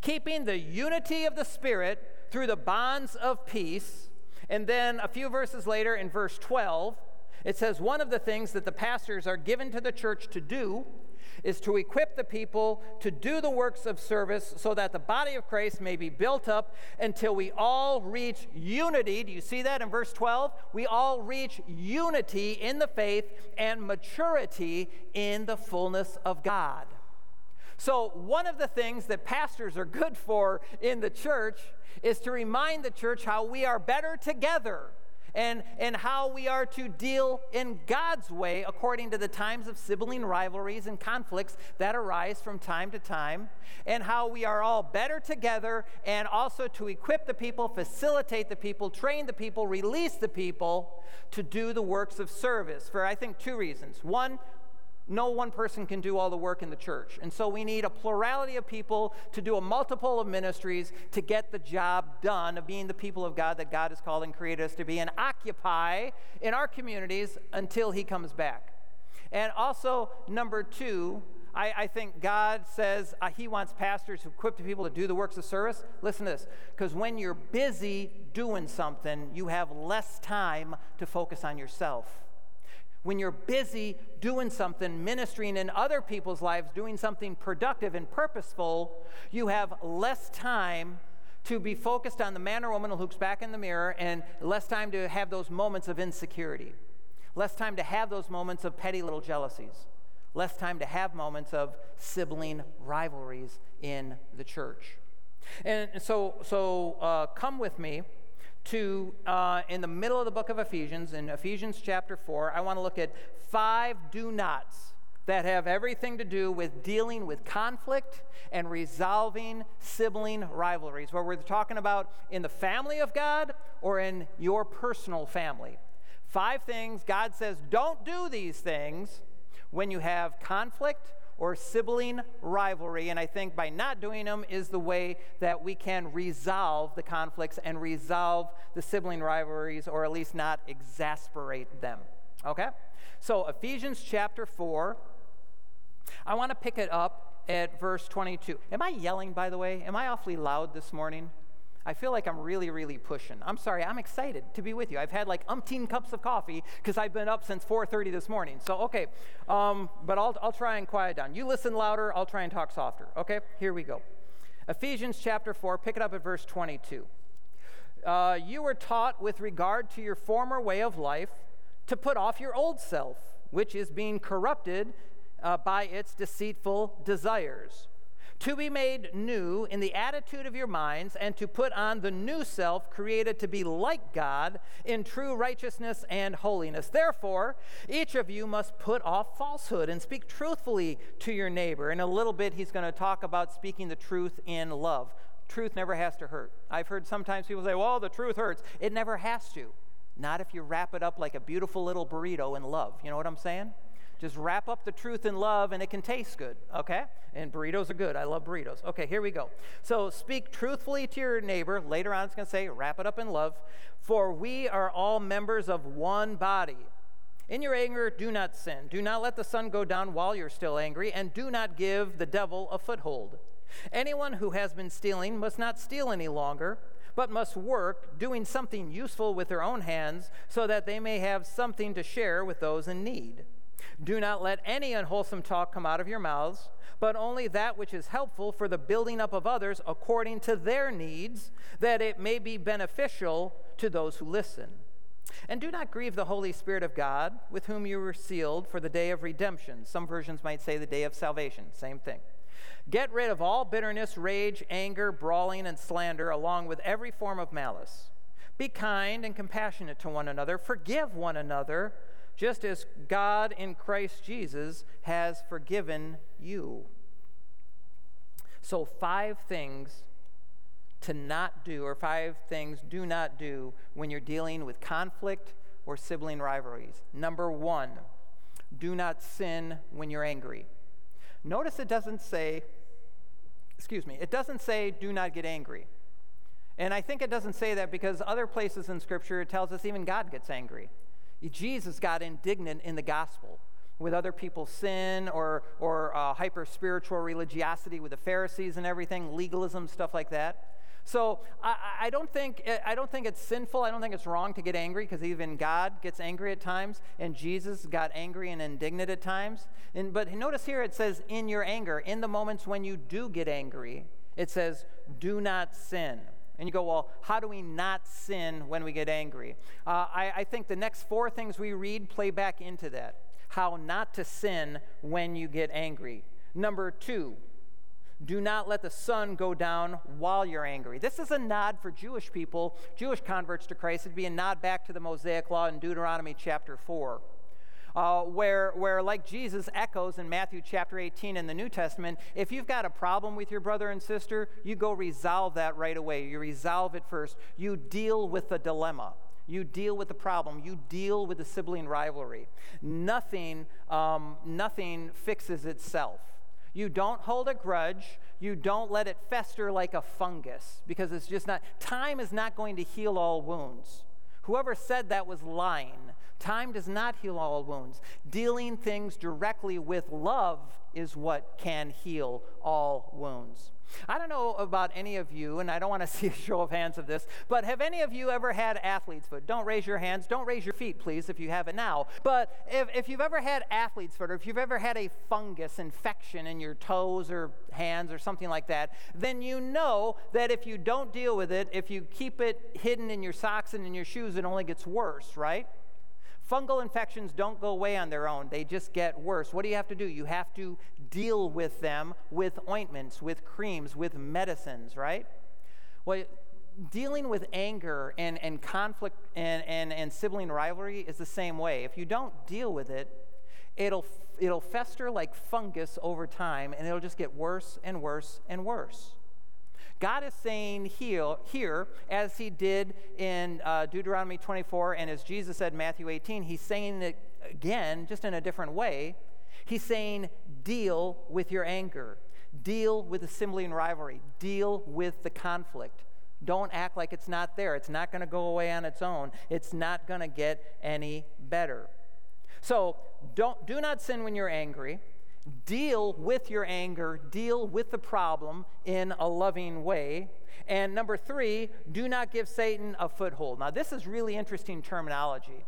Keeping the unity of the Spirit through the bonds of peace. And then a few verses later, in verse 12, it says, One of the things that the pastors are given to the church to do is to equip the people to do the works of service so that the body of Christ may be built up until we all reach unity. Do you see that in verse 12? We all reach unity in the faith and maturity in the fullness of God. So, one of the things that pastors are good for in the church is to remind the church how we are better together and, and how we are to deal in God's way according to the times of sibling rivalries and conflicts that arise from time to time, and how we are all better together, and also to equip the people, facilitate the people, train the people, release the people to do the works of service for I think two reasons. One, no one person can do all the work in the church. And so we need a plurality of people to do a multiple of ministries to get the job done of being the people of God that God has called and created us to be and occupy in our communities until He comes back. And also, number two, I, I think God says uh, He wants pastors to equip the people to do the works of service. Listen to this because when you're busy doing something, you have less time to focus on yourself. When you're busy doing something, ministering in other people's lives, doing something productive and purposeful, you have less time to be focused on the man or woman who looks back in the mirror and less time to have those moments of insecurity, less time to have those moments of petty little jealousies, less time to have moments of sibling rivalries in the church. And so, so uh, come with me to, uh, in the middle of the book of Ephesians, in Ephesians chapter 4, I want to look at five do nots that have everything to do with dealing with conflict and resolving sibling rivalries, where we're talking about in the family of God or in your personal family. Five things God says don't do these things when you have conflict or sibling rivalry. And I think by not doing them is the way that we can resolve the conflicts and resolve the sibling rivalries, or at least not exasperate them. Okay? So, Ephesians chapter 4, I want to pick it up at verse 22. Am I yelling, by the way? Am I awfully loud this morning? I feel like I'm really, really pushing. I'm sorry, I'm excited to be with you. I've had like umpteen cups of coffee because I've been up since 4.30 this morning. So, okay, um, but I'll, I'll try and quiet down. You listen louder, I'll try and talk softer. Okay, here we go. Ephesians chapter 4, pick it up at verse 22. Uh, you were taught with regard to your former way of life to put off your old self, which is being corrupted uh, by its deceitful desires to be made new in the attitude of your minds, and to put on the new self created to be like God in true righteousness and holiness. Therefore, each of you must put off falsehood and speak truthfully to your neighbor. In a little bit, he's going to talk about speaking the truth in love. Truth never has to hurt. I've heard sometimes people say, well, the truth hurts. It never has to. Not if you wrap it up like a beautiful little burrito in love. You know what I'm saying? Just wrap up the truth in love and it can taste good, okay? And burritos are good. I love burritos. Okay, here we go. So speak truthfully to your neighbor. Later on, it's going to say, wrap it up in love. For we are all members of one body. In your anger, do not sin. Do not let the sun go down while you're still angry, and do not give the devil a foothold. Anyone who has been stealing must not steal any longer, but must work, doing something useful with their own hands, so that they may have something to share with those in need. Do not let any unwholesome talk come out of your mouths, but only that which is helpful for the building up of others according to their needs, that it may be beneficial to those who listen. And do not grieve the Holy Spirit of God, with whom you were sealed for the day of redemption. Some versions might say the day of salvation, same thing. Get rid of all bitterness, rage, anger, brawling, and slander, along with every form of malice. Be kind and compassionate to one another, forgive one another just as God in Christ Jesus has forgiven you. So, five things to not do, or five things do not do when you're dealing with conflict or sibling rivalries. Number one, do not sin when you're angry. Notice it doesn't say, excuse me, it doesn't say do not get angry. And I think it doesn't say that because other places in Scripture it tells us even God gets angry. Jesus got indignant in the gospel with other people's sin or, or uh, hyper spiritual religiosity with the Pharisees and everything, legalism, stuff like that. So I, I, don't think, I don't think it's sinful. I don't think it's wrong to get angry because even God gets angry at times, and Jesus got angry and indignant at times. And, but notice here it says, in your anger, in the moments when you do get angry, it says, do not sin. And you go, well, how do we not sin when we get angry? Uh, I, I think the next four things we read play back into that. How not to sin when you get angry. Number two, do not let the sun go down while you're angry. This is a nod for Jewish people, Jewish converts to Christ. It'd be a nod back to the Mosaic Law in Deuteronomy chapter 4 uh, where, where, like Jesus echoes in Matthew chapter 18 in the New Testament, if you've got a problem with your brother and sister, you go resolve that right away. You resolve it first. You deal with the dilemma. You deal with the problem. You deal with the sibling rivalry. Nothing, um, nothing fixes itself. You don't hold a grudge. You don't let it fester like a fungus because it's just not, time is not going to heal all wounds. Whoever said that was lying. Time does not heal all wounds. Dealing things directly with love is what can heal all wounds. I don't know about any of you, and I don't want to see a show of hands of this, but have any of you ever had athlete's foot? Don't raise your hands. Don't raise your feet, please, if you haven't now. But if, if you've ever had athlete's foot, or if you've ever had a fungus infection in your toes or hands or something like that, then you know that if you don't deal with it, if you keep it hidden in your socks and in your shoes, it only gets worse, right? Fungal infections don't go away on their own, they just get worse. What do you have to do? You have to deal with them with ointments, with creams, with medicines, right? Well, dealing with anger and, and conflict and, and, and sibling rivalry is the same way. If you don't deal with it, it'll, it'll fester like fungus over time and it'll just get worse and worse and worse. God is saying here, here as he did in uh, Deuteronomy 24 and as Jesus said in Matthew 18, he's saying it again, just in a different way. He's saying, deal with your anger, deal with the sibling rivalry, deal with the conflict. Don't act like it's not there. It's not going to go away on its own. It's not going to get any better. So, don't, do not sin when you're angry. Deal with your anger, deal with the problem in a loving way. And number three, do not give Satan a foothold. Now, this is really interesting terminology.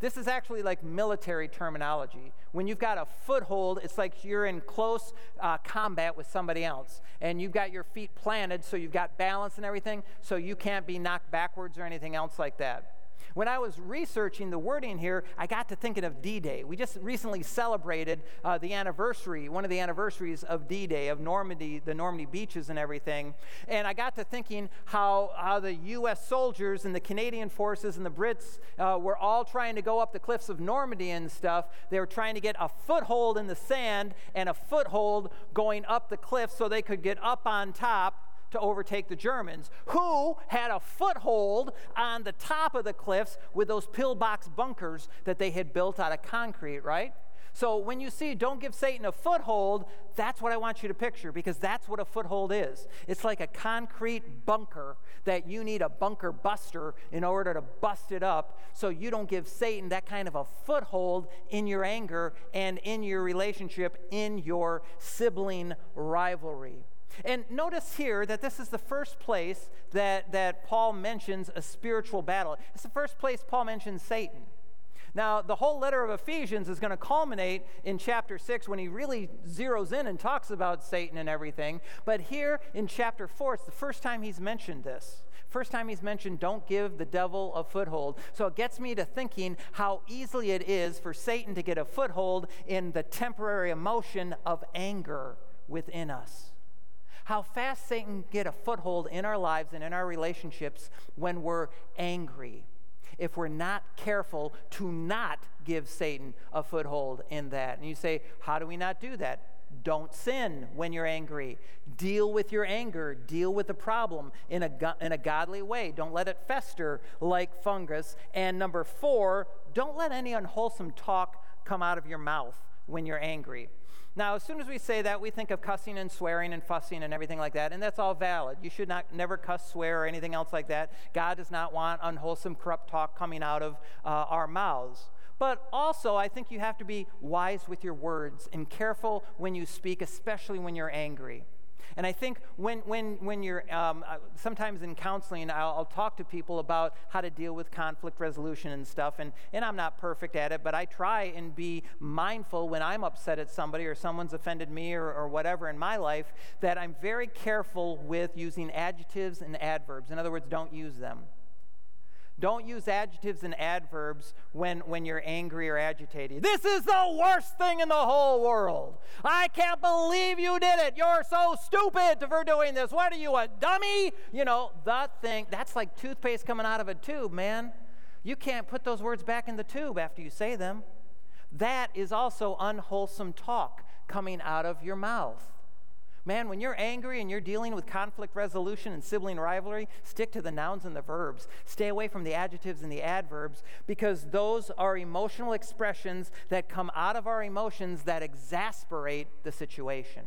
This is actually like military terminology. When you've got a foothold, it's like you're in close uh, combat with somebody else. And you've got your feet planted, so you've got balance and everything, so you can't be knocked backwards or anything else like that. When I was researching the wording here, I got to thinking of D Day. We just recently celebrated uh, the anniversary, one of the anniversaries of D Day, of Normandy, the Normandy beaches and everything. And I got to thinking how, how the U.S. soldiers and the Canadian forces and the Brits uh, were all trying to go up the cliffs of Normandy and stuff. They were trying to get a foothold in the sand and a foothold going up the cliff so they could get up on top to overtake the Germans, who had a foothold on the top of the cliffs with those pillbox bunkers that they had built out of concrete, right? So when you see don't give Satan a foothold, that's what I want you to picture because that's what a foothold is. It's like a concrete bunker that you need a bunker buster in order to bust it up so you don't give Satan that kind of a foothold in your anger and in your relationship, in your sibling rivalry. And notice here that this is the first place that, that Paul mentions a spiritual battle. It's the first place Paul mentions Satan. Now, the whole letter of Ephesians is going to culminate in chapter 6 when he really zeroes in and talks about Satan and everything. But here in chapter 4, it's the first time he's mentioned this. First time he's mentioned, don't give the devil a foothold. So it gets me to thinking how easily it is for Satan to get a foothold in the temporary emotion of anger within us how fast Satan get a foothold in our lives and in our relationships when we're angry. If we're not careful to not give Satan a foothold in that. And you say, how do we not do that? Don't sin when you're angry. Deal with your anger. Deal with the problem in a, in a godly way. Don't let it fester like fungus. And number four, don't let any unwholesome talk come out of your mouth when you're angry. Now, as soon as we say that, we think of cussing and swearing and fussing and everything like that, and that's all valid. You should not never cuss, swear, or anything else like that. God does not want unwholesome, corrupt talk coming out of uh, our mouths. But also, I think you have to be wise with your words and careful when you speak, especially when you're angry. And I think when, when, when you're, um, uh, sometimes in counseling, I'll, I'll, talk to people about how to deal with conflict resolution and stuff. And, and I'm not perfect at it, but I try and be mindful when I'm upset at somebody or someone's offended me or, or whatever in my life that I'm very careful with using adjectives and adverbs. In other words, don't use them. Don't use adjectives and adverbs when, when you're angry or agitated. This is the worst thing in the whole world. I can't believe you did it. You're so stupid for doing this. What are you, a dummy? You know, the thing, that's like toothpaste coming out of a tube, man. You can't put those words back in the tube after you say them. That is also unwholesome talk coming out of your mouth. Man, when you're angry and you're dealing with conflict resolution and sibling rivalry, stick to the nouns and the verbs. Stay away from the adjectives and the adverbs because those are emotional expressions that come out of our emotions that exasperate the situation.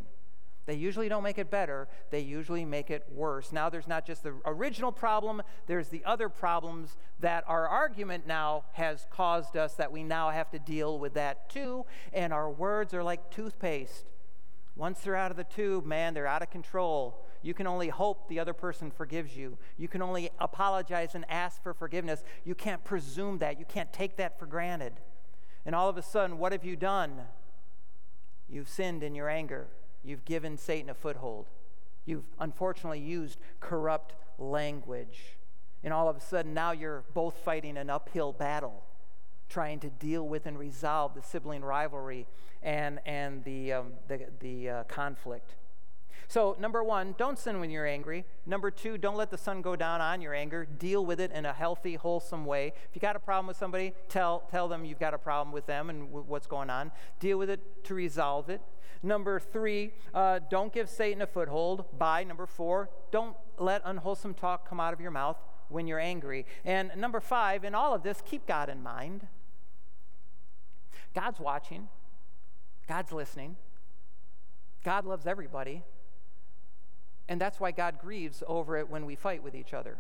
They usually don't make it better, they usually make it worse. Now, there's not just the original problem, there's the other problems that our argument now has caused us that we now have to deal with that too. And our words are like toothpaste. Once they're out of the tube, man, they're out of control. You can only hope the other person forgives you. You can only apologize and ask for forgiveness. You can't presume that. You can't take that for granted. And all of a sudden, what have you done? You've sinned in your anger. You've given Satan a foothold. You've unfortunately used corrupt language. And all of a sudden, now you're both fighting an uphill battle, trying to deal with and resolve the sibling rivalry and, and the, um, the, the uh, conflict. So, number one, don't sin when you're angry. Number two, don't let the sun go down on your anger. Deal with it in a healthy, wholesome way. If you got a problem with somebody, tell, tell them you've got a problem with them and w- what's going on. Deal with it to resolve it. Number three, uh, don't give Satan a foothold. By number four, don't let unwholesome talk come out of your mouth when you're angry. And number five, in all of this, keep God in mind. God's watching, God's listening, God loves everybody. And that's why God grieves over it when we fight with each other.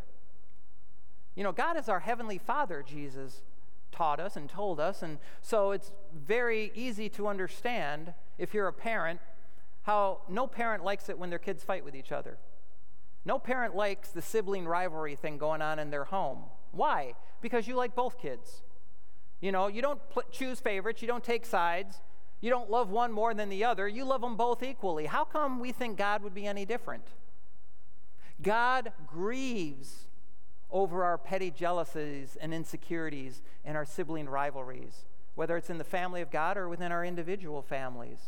You know, God is our heavenly Father, Jesus taught us and told us. And so it's very easy to understand, if you're a parent, how no parent likes it when their kids fight with each other. No parent likes the sibling rivalry thing going on in their home. Why? Because you like both kids. You know, you don't pl- choose favorites, you don't take sides, you don't love one more than the other, you love them both equally. How come we think God would be any different? God grieves over our petty jealousies and insecurities and our sibling rivalries, whether it's in the family of God or within our individual families.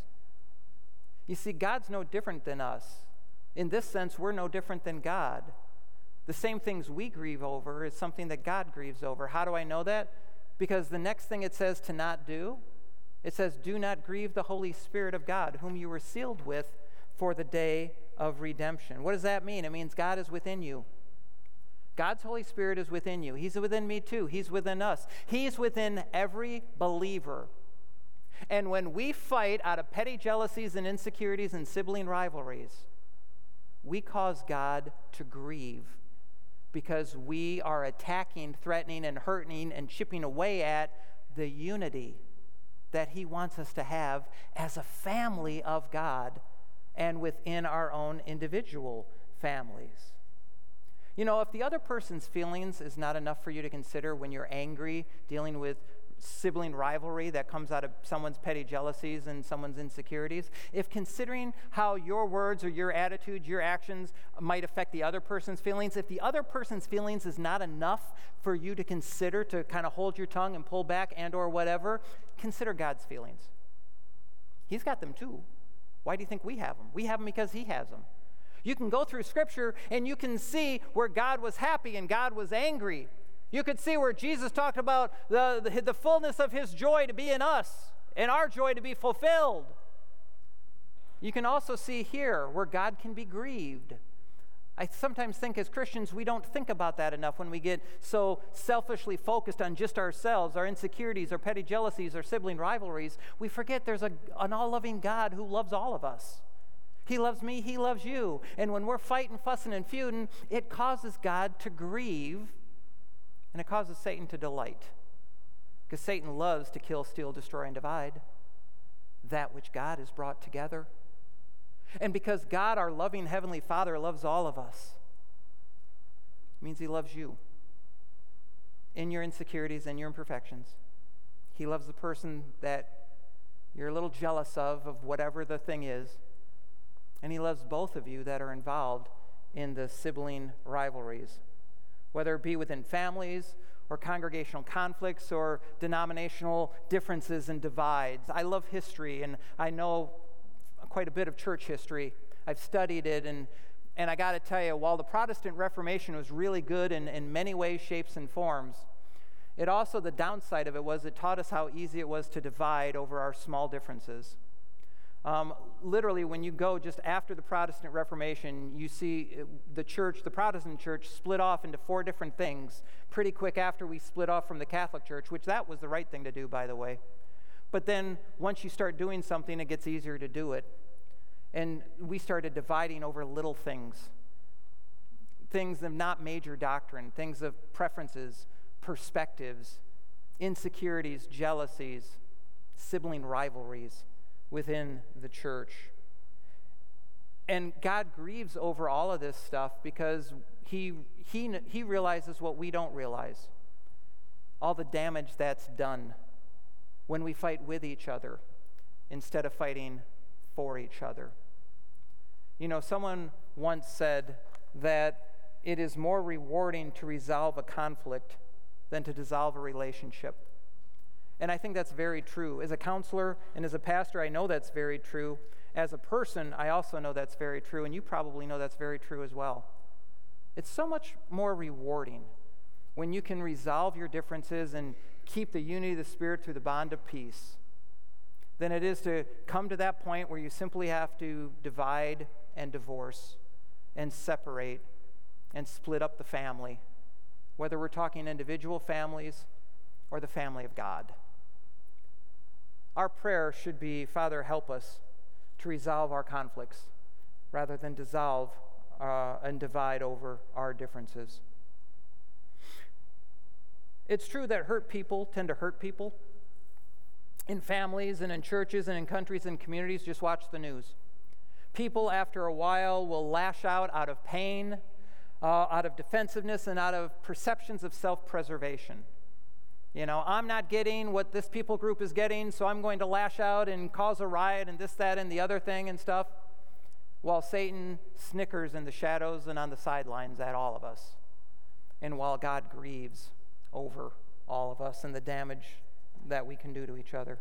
You see, God's no different than us. In this sense, we're no different than God. The same things we grieve over is something that God grieves over. How do I know that? Because the next thing it says to not do, it says, Do not grieve the Holy Spirit of God, whom you were sealed with for the day of redemption. What does that mean? It means God is within you. God's Holy Spirit is within you. He's within me too. He's within us. He's within every believer. And when we fight out of petty jealousies and insecurities and sibling rivalries, we cause God to grieve because we are attacking, threatening, and hurting and chipping away at the unity that He wants us to have as a family of God and within our own individual families. You know, if the other person's feelings is not enough for you to consider when you're angry, dealing with sibling rivalry that comes out of someone's petty jealousies and someone's insecurities, if considering how your words or your attitudes, your actions might affect the other person's feelings, if the other person's feelings is not enough for you to consider to kind of hold your tongue and pull back and or whatever, consider God's feelings. He's got them too. Why do you think we have them? We have them because he has them. You can go through Scripture and you can see where God was happy and God was angry. You could see where Jesus talked about the, the, the fullness of his joy to be in us and our joy to be fulfilled. You can also see here where God can be grieved. I sometimes think as Christians, we don't think about that enough when we get so selfishly focused on just ourselves, our insecurities, our petty jealousies, our sibling rivalries. We forget there's a, an all loving God who loves all of us. He loves me, He loves you. And when we're fighting, fussing, and feuding, it causes God to grieve and it causes Satan to delight. Because Satan loves to kill, steal, destroy, and divide that which God has brought together. And because God, our loving Heavenly Father, loves all of us, means He loves you in your insecurities and your imperfections. He loves the person that you're a little jealous of, of whatever the thing is. And he loves both of you that are involved in the sibling rivalries, whether it be within families or congregational conflicts or denominational differences and divides. I love history and I know quite a bit of church history. I've studied it and and I got to tell you, while the Protestant Reformation was really good in, in many ways, shapes, and forms, it also, the downside of it was it taught us how easy it was to divide over our small differences. Um, literally, when you go just after the Protestant Reformation, you see uh, the church, the Protestant church, split off into four different things pretty quick after we split off from the Catholic Church, which that was the right thing to do, by the way. But then once you start doing something, it gets easier to do it. And we started dividing over little things things of not major doctrine, things of preferences, perspectives, insecurities, jealousies, sibling rivalries within the church. And God grieves over all of this stuff because he, he, he realizes what we don't realize all the damage that's done when we fight with each other instead of fighting for each other. You know, someone once said that it is more rewarding to resolve a conflict than to dissolve a relationship. And I think that's very true. As a counselor and as a pastor, I know that's very true. As a person, I also know that's very true, and you probably know that's very true as well. It's so much more rewarding when you can resolve your differences and keep the unity of the Spirit through the bond of peace than it is to come to that point where you simply have to divide and divorce and separate and split up the family, whether we're talking individual families or the family of God. Our prayer should be Father, help us to resolve our conflicts rather than dissolve uh, and divide over our differences. It's true that hurt people tend to hurt people. In families and in churches and in countries and communities, just watch the news. People, after a while, will lash out out of pain, uh, out of defensiveness, and out of perceptions of self preservation. You know, I'm not getting what this people group is getting, so I'm going to lash out and cause a riot and this, that, and the other thing and stuff, while Satan snickers in the shadows and on the sidelines at all of us, and while God grieves over all of us and the damage that we can do to each other.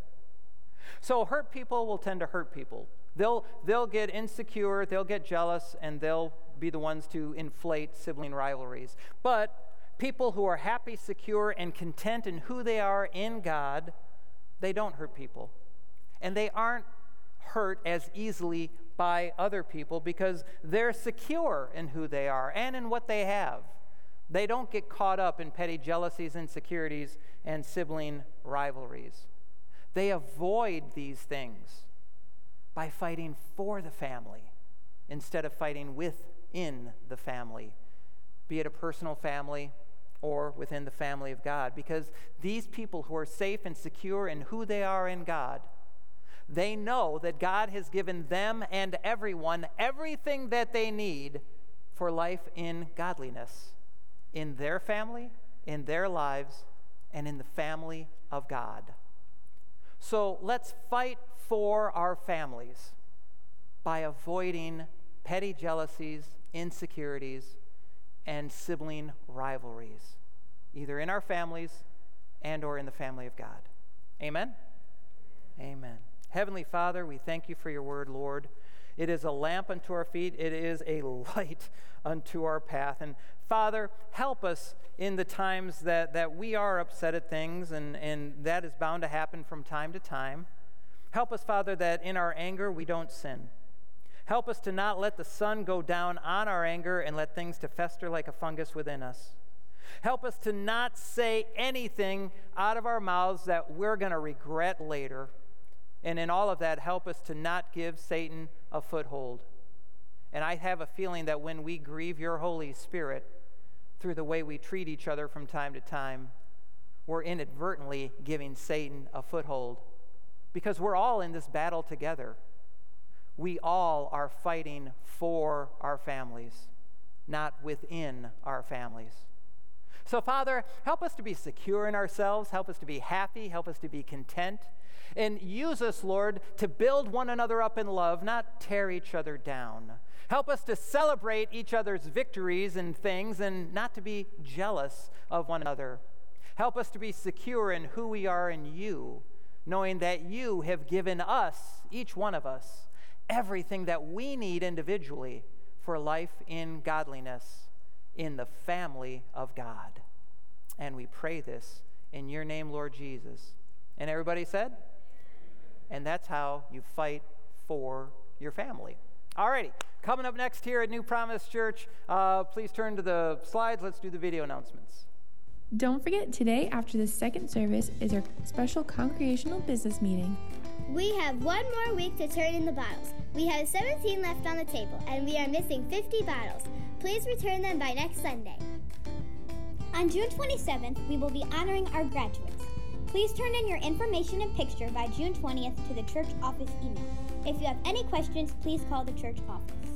So, hurt people will tend to hurt people. They'll, they'll get insecure, they'll get jealous, and they'll be the ones to inflate sibling rivalries. But people who are happy, secure, and content in who they are in God, they don't hurt people. And they aren't hurt as easily by other people because they're secure in who they are and in what they have. They don't get caught up in petty jealousies, insecurities, and sibling rivalries. They avoid these things by fighting for the family instead of fighting within the family, be it a personal family or within the family of God. Because these people who are safe and secure in who they are in God, they know that God has given them and everyone everything that they need for life in godliness in their family, in their lives, and in the family of God. So let's fight for our families by avoiding petty jealousies, insecurities, and sibling rivalries, either in our families and or in the family of God. Amen. Amen. Heavenly Father, we thank you for your word, Lord. It is a lamp unto our feet, it is a light unto our path. And Father, help us in the times that, that we are upset at things, and, and that is bound to happen from time to time. Help us, Father, that in our anger we don't sin. Help us to not let the sun go down on our anger and let things to fester like a fungus within us. Help us to not say anything out of our mouths that we're going to regret later. And in all of that, help us to not give Satan a foothold. And I have a feeling that when we grieve your Holy Spirit through the way we treat each other from time to time, we're inadvertently giving Satan a foothold because we're all in this battle together. We all are fighting for our families, not within our families. So, Father, help us to be secure in ourselves, help us to be happy, help us to be content, and use us, Lord, to build one another up in love, not tear each other down. Help us to celebrate each other's victories and things and not to be jealous of one another. Help us to be secure in who we are in you, knowing that you have given us, each one of us, everything that we need individually for life in godliness in the family of God. And we pray this in your name, Lord Jesus. And everybody said? And that's how you fight for your family. Alrighty, coming up next here at New Promise Church, uh, please turn to the slides. Let's do the video announcements. Don't forget, today after the second service is our special congregational business meeting. We have one more week to turn in the bottles. We have 17 left on the table, and we are missing 50 bottles. Please return them by next Sunday. On June 27th, we will be honoring our graduates. Please turn in your information and picture by June 20th to the church office email. If you have any questions, please call the church office.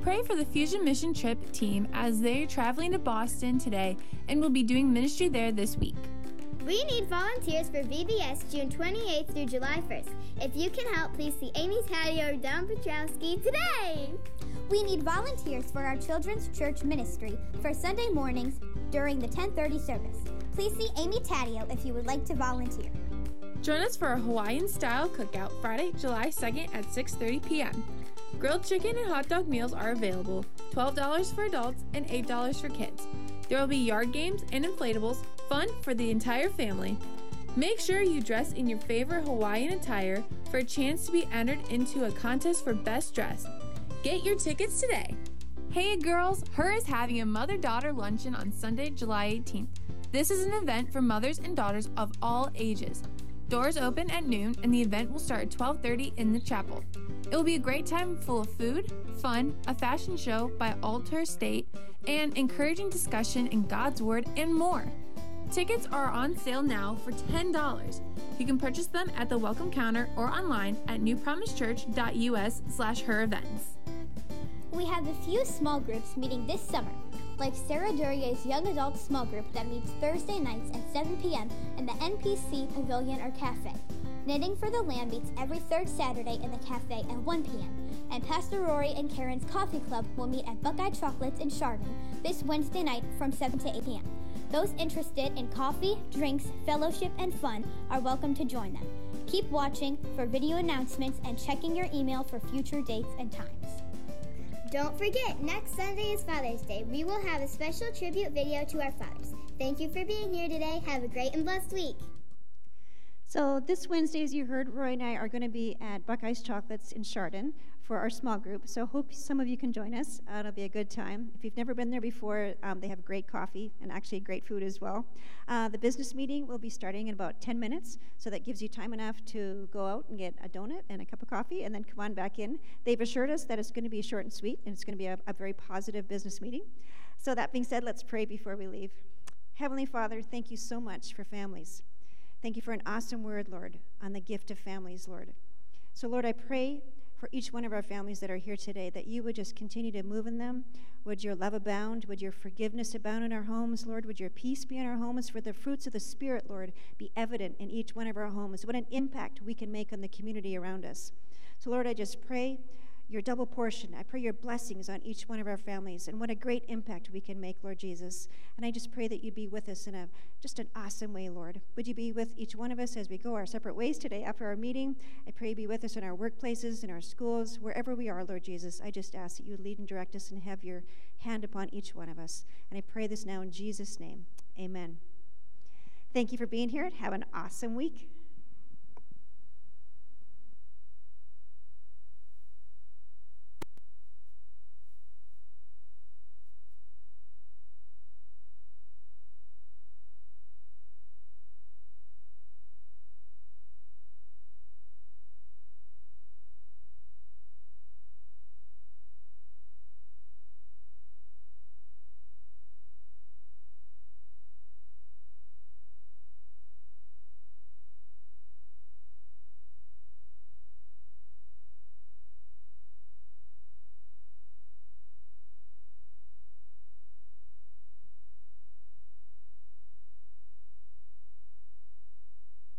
Pray for the Fusion Mission Trip team as they're traveling to Boston today and will be doing ministry there this week. We need volunteers for VBS June 28th through July 1st. If you can help, please see Amy Taddeo or Don Petrowski today. We need volunteers for our children's church ministry for Sunday mornings during the 1030 service. Please see Amy Taddeo if you would like to volunteer. Join us for a Hawaiian-style cookout Friday, July 2nd at 6:30 p.m. Grilled chicken and hot dog meals are available, $12 for adults and $8 for kids. There will be yard games and inflatables, fun for the entire family. Make sure you dress in your favorite Hawaiian attire for a chance to be entered into a contest for best dress. Get your tickets today. Hey girls, Her is having a mother daughter luncheon on Sunday, July 18th. This is an event for mothers and daughters of all ages. Doors open at noon and the event will start at 12:30 in the chapel. It will be a great time full of food, fun, a fashion show by Alter State, and encouraging discussion in God's Word and more. Tickets are on sale now for $10. You can purchase them at the welcome counter or online at newpromisechurch.us slash her events. We have a few small groups meeting this summer, like Sarah Duryea's Young Adult Small Group that meets Thursday nights at 7 p.m. in the NPC Pavilion or Cafe. Knitting for the Lamb meets every third Saturday in the cafe at 1 p.m. And Pastor Rory and Karen's Coffee Club will meet at Buckeye Chocolates in Chardon this Wednesday night from 7 to 8 p.m. Those interested in coffee, drinks, fellowship, and fun are welcome to join them. Keep watching for video announcements and checking your email for future dates and times. Don't forget, next Sunday is Father's Day. We will have a special tribute video to our fathers. Thank you for being here today. Have a great and blessed week. So this Wednesday, as you heard, Roy and I are going to be at Buckeyes Chocolates in Chardon for our small group. So hope some of you can join us. Uh, it'll be a good time. If you've never been there before, um, they have great coffee and actually great food as well. Uh, the business meeting will be starting in about 10 minutes, so that gives you time enough to go out and get a donut and a cup of coffee, and then come on back in. They've assured us that it's going to be short and sweet, and it's going to be a, a very positive business meeting. So that being said, let's pray before we leave. Heavenly Father, thank you so much for families. Thank you for an awesome word, Lord, on the gift of families, Lord. So, Lord, I pray for each one of our families that are here today that you would just continue to move in them. Would your love abound? Would your forgiveness abound in our homes, Lord? Would your peace be in our homes? For the fruits of the Spirit, Lord, be evident in each one of our homes. What an impact we can make on the community around us. So, Lord, I just pray your double portion. I pray your blessings on each one of our families and what a great impact we can make, Lord Jesus. And I just pray that you'd be with us in a just an awesome way, Lord. Would you be with each one of us as we go our separate ways today after our meeting? I pray you be with us in our workplaces, in our schools, wherever we are, Lord Jesus. I just ask that you lead and direct us and have your hand upon each one of us. And I pray this now in Jesus' name. Amen. Thank you for being here. Have an awesome week.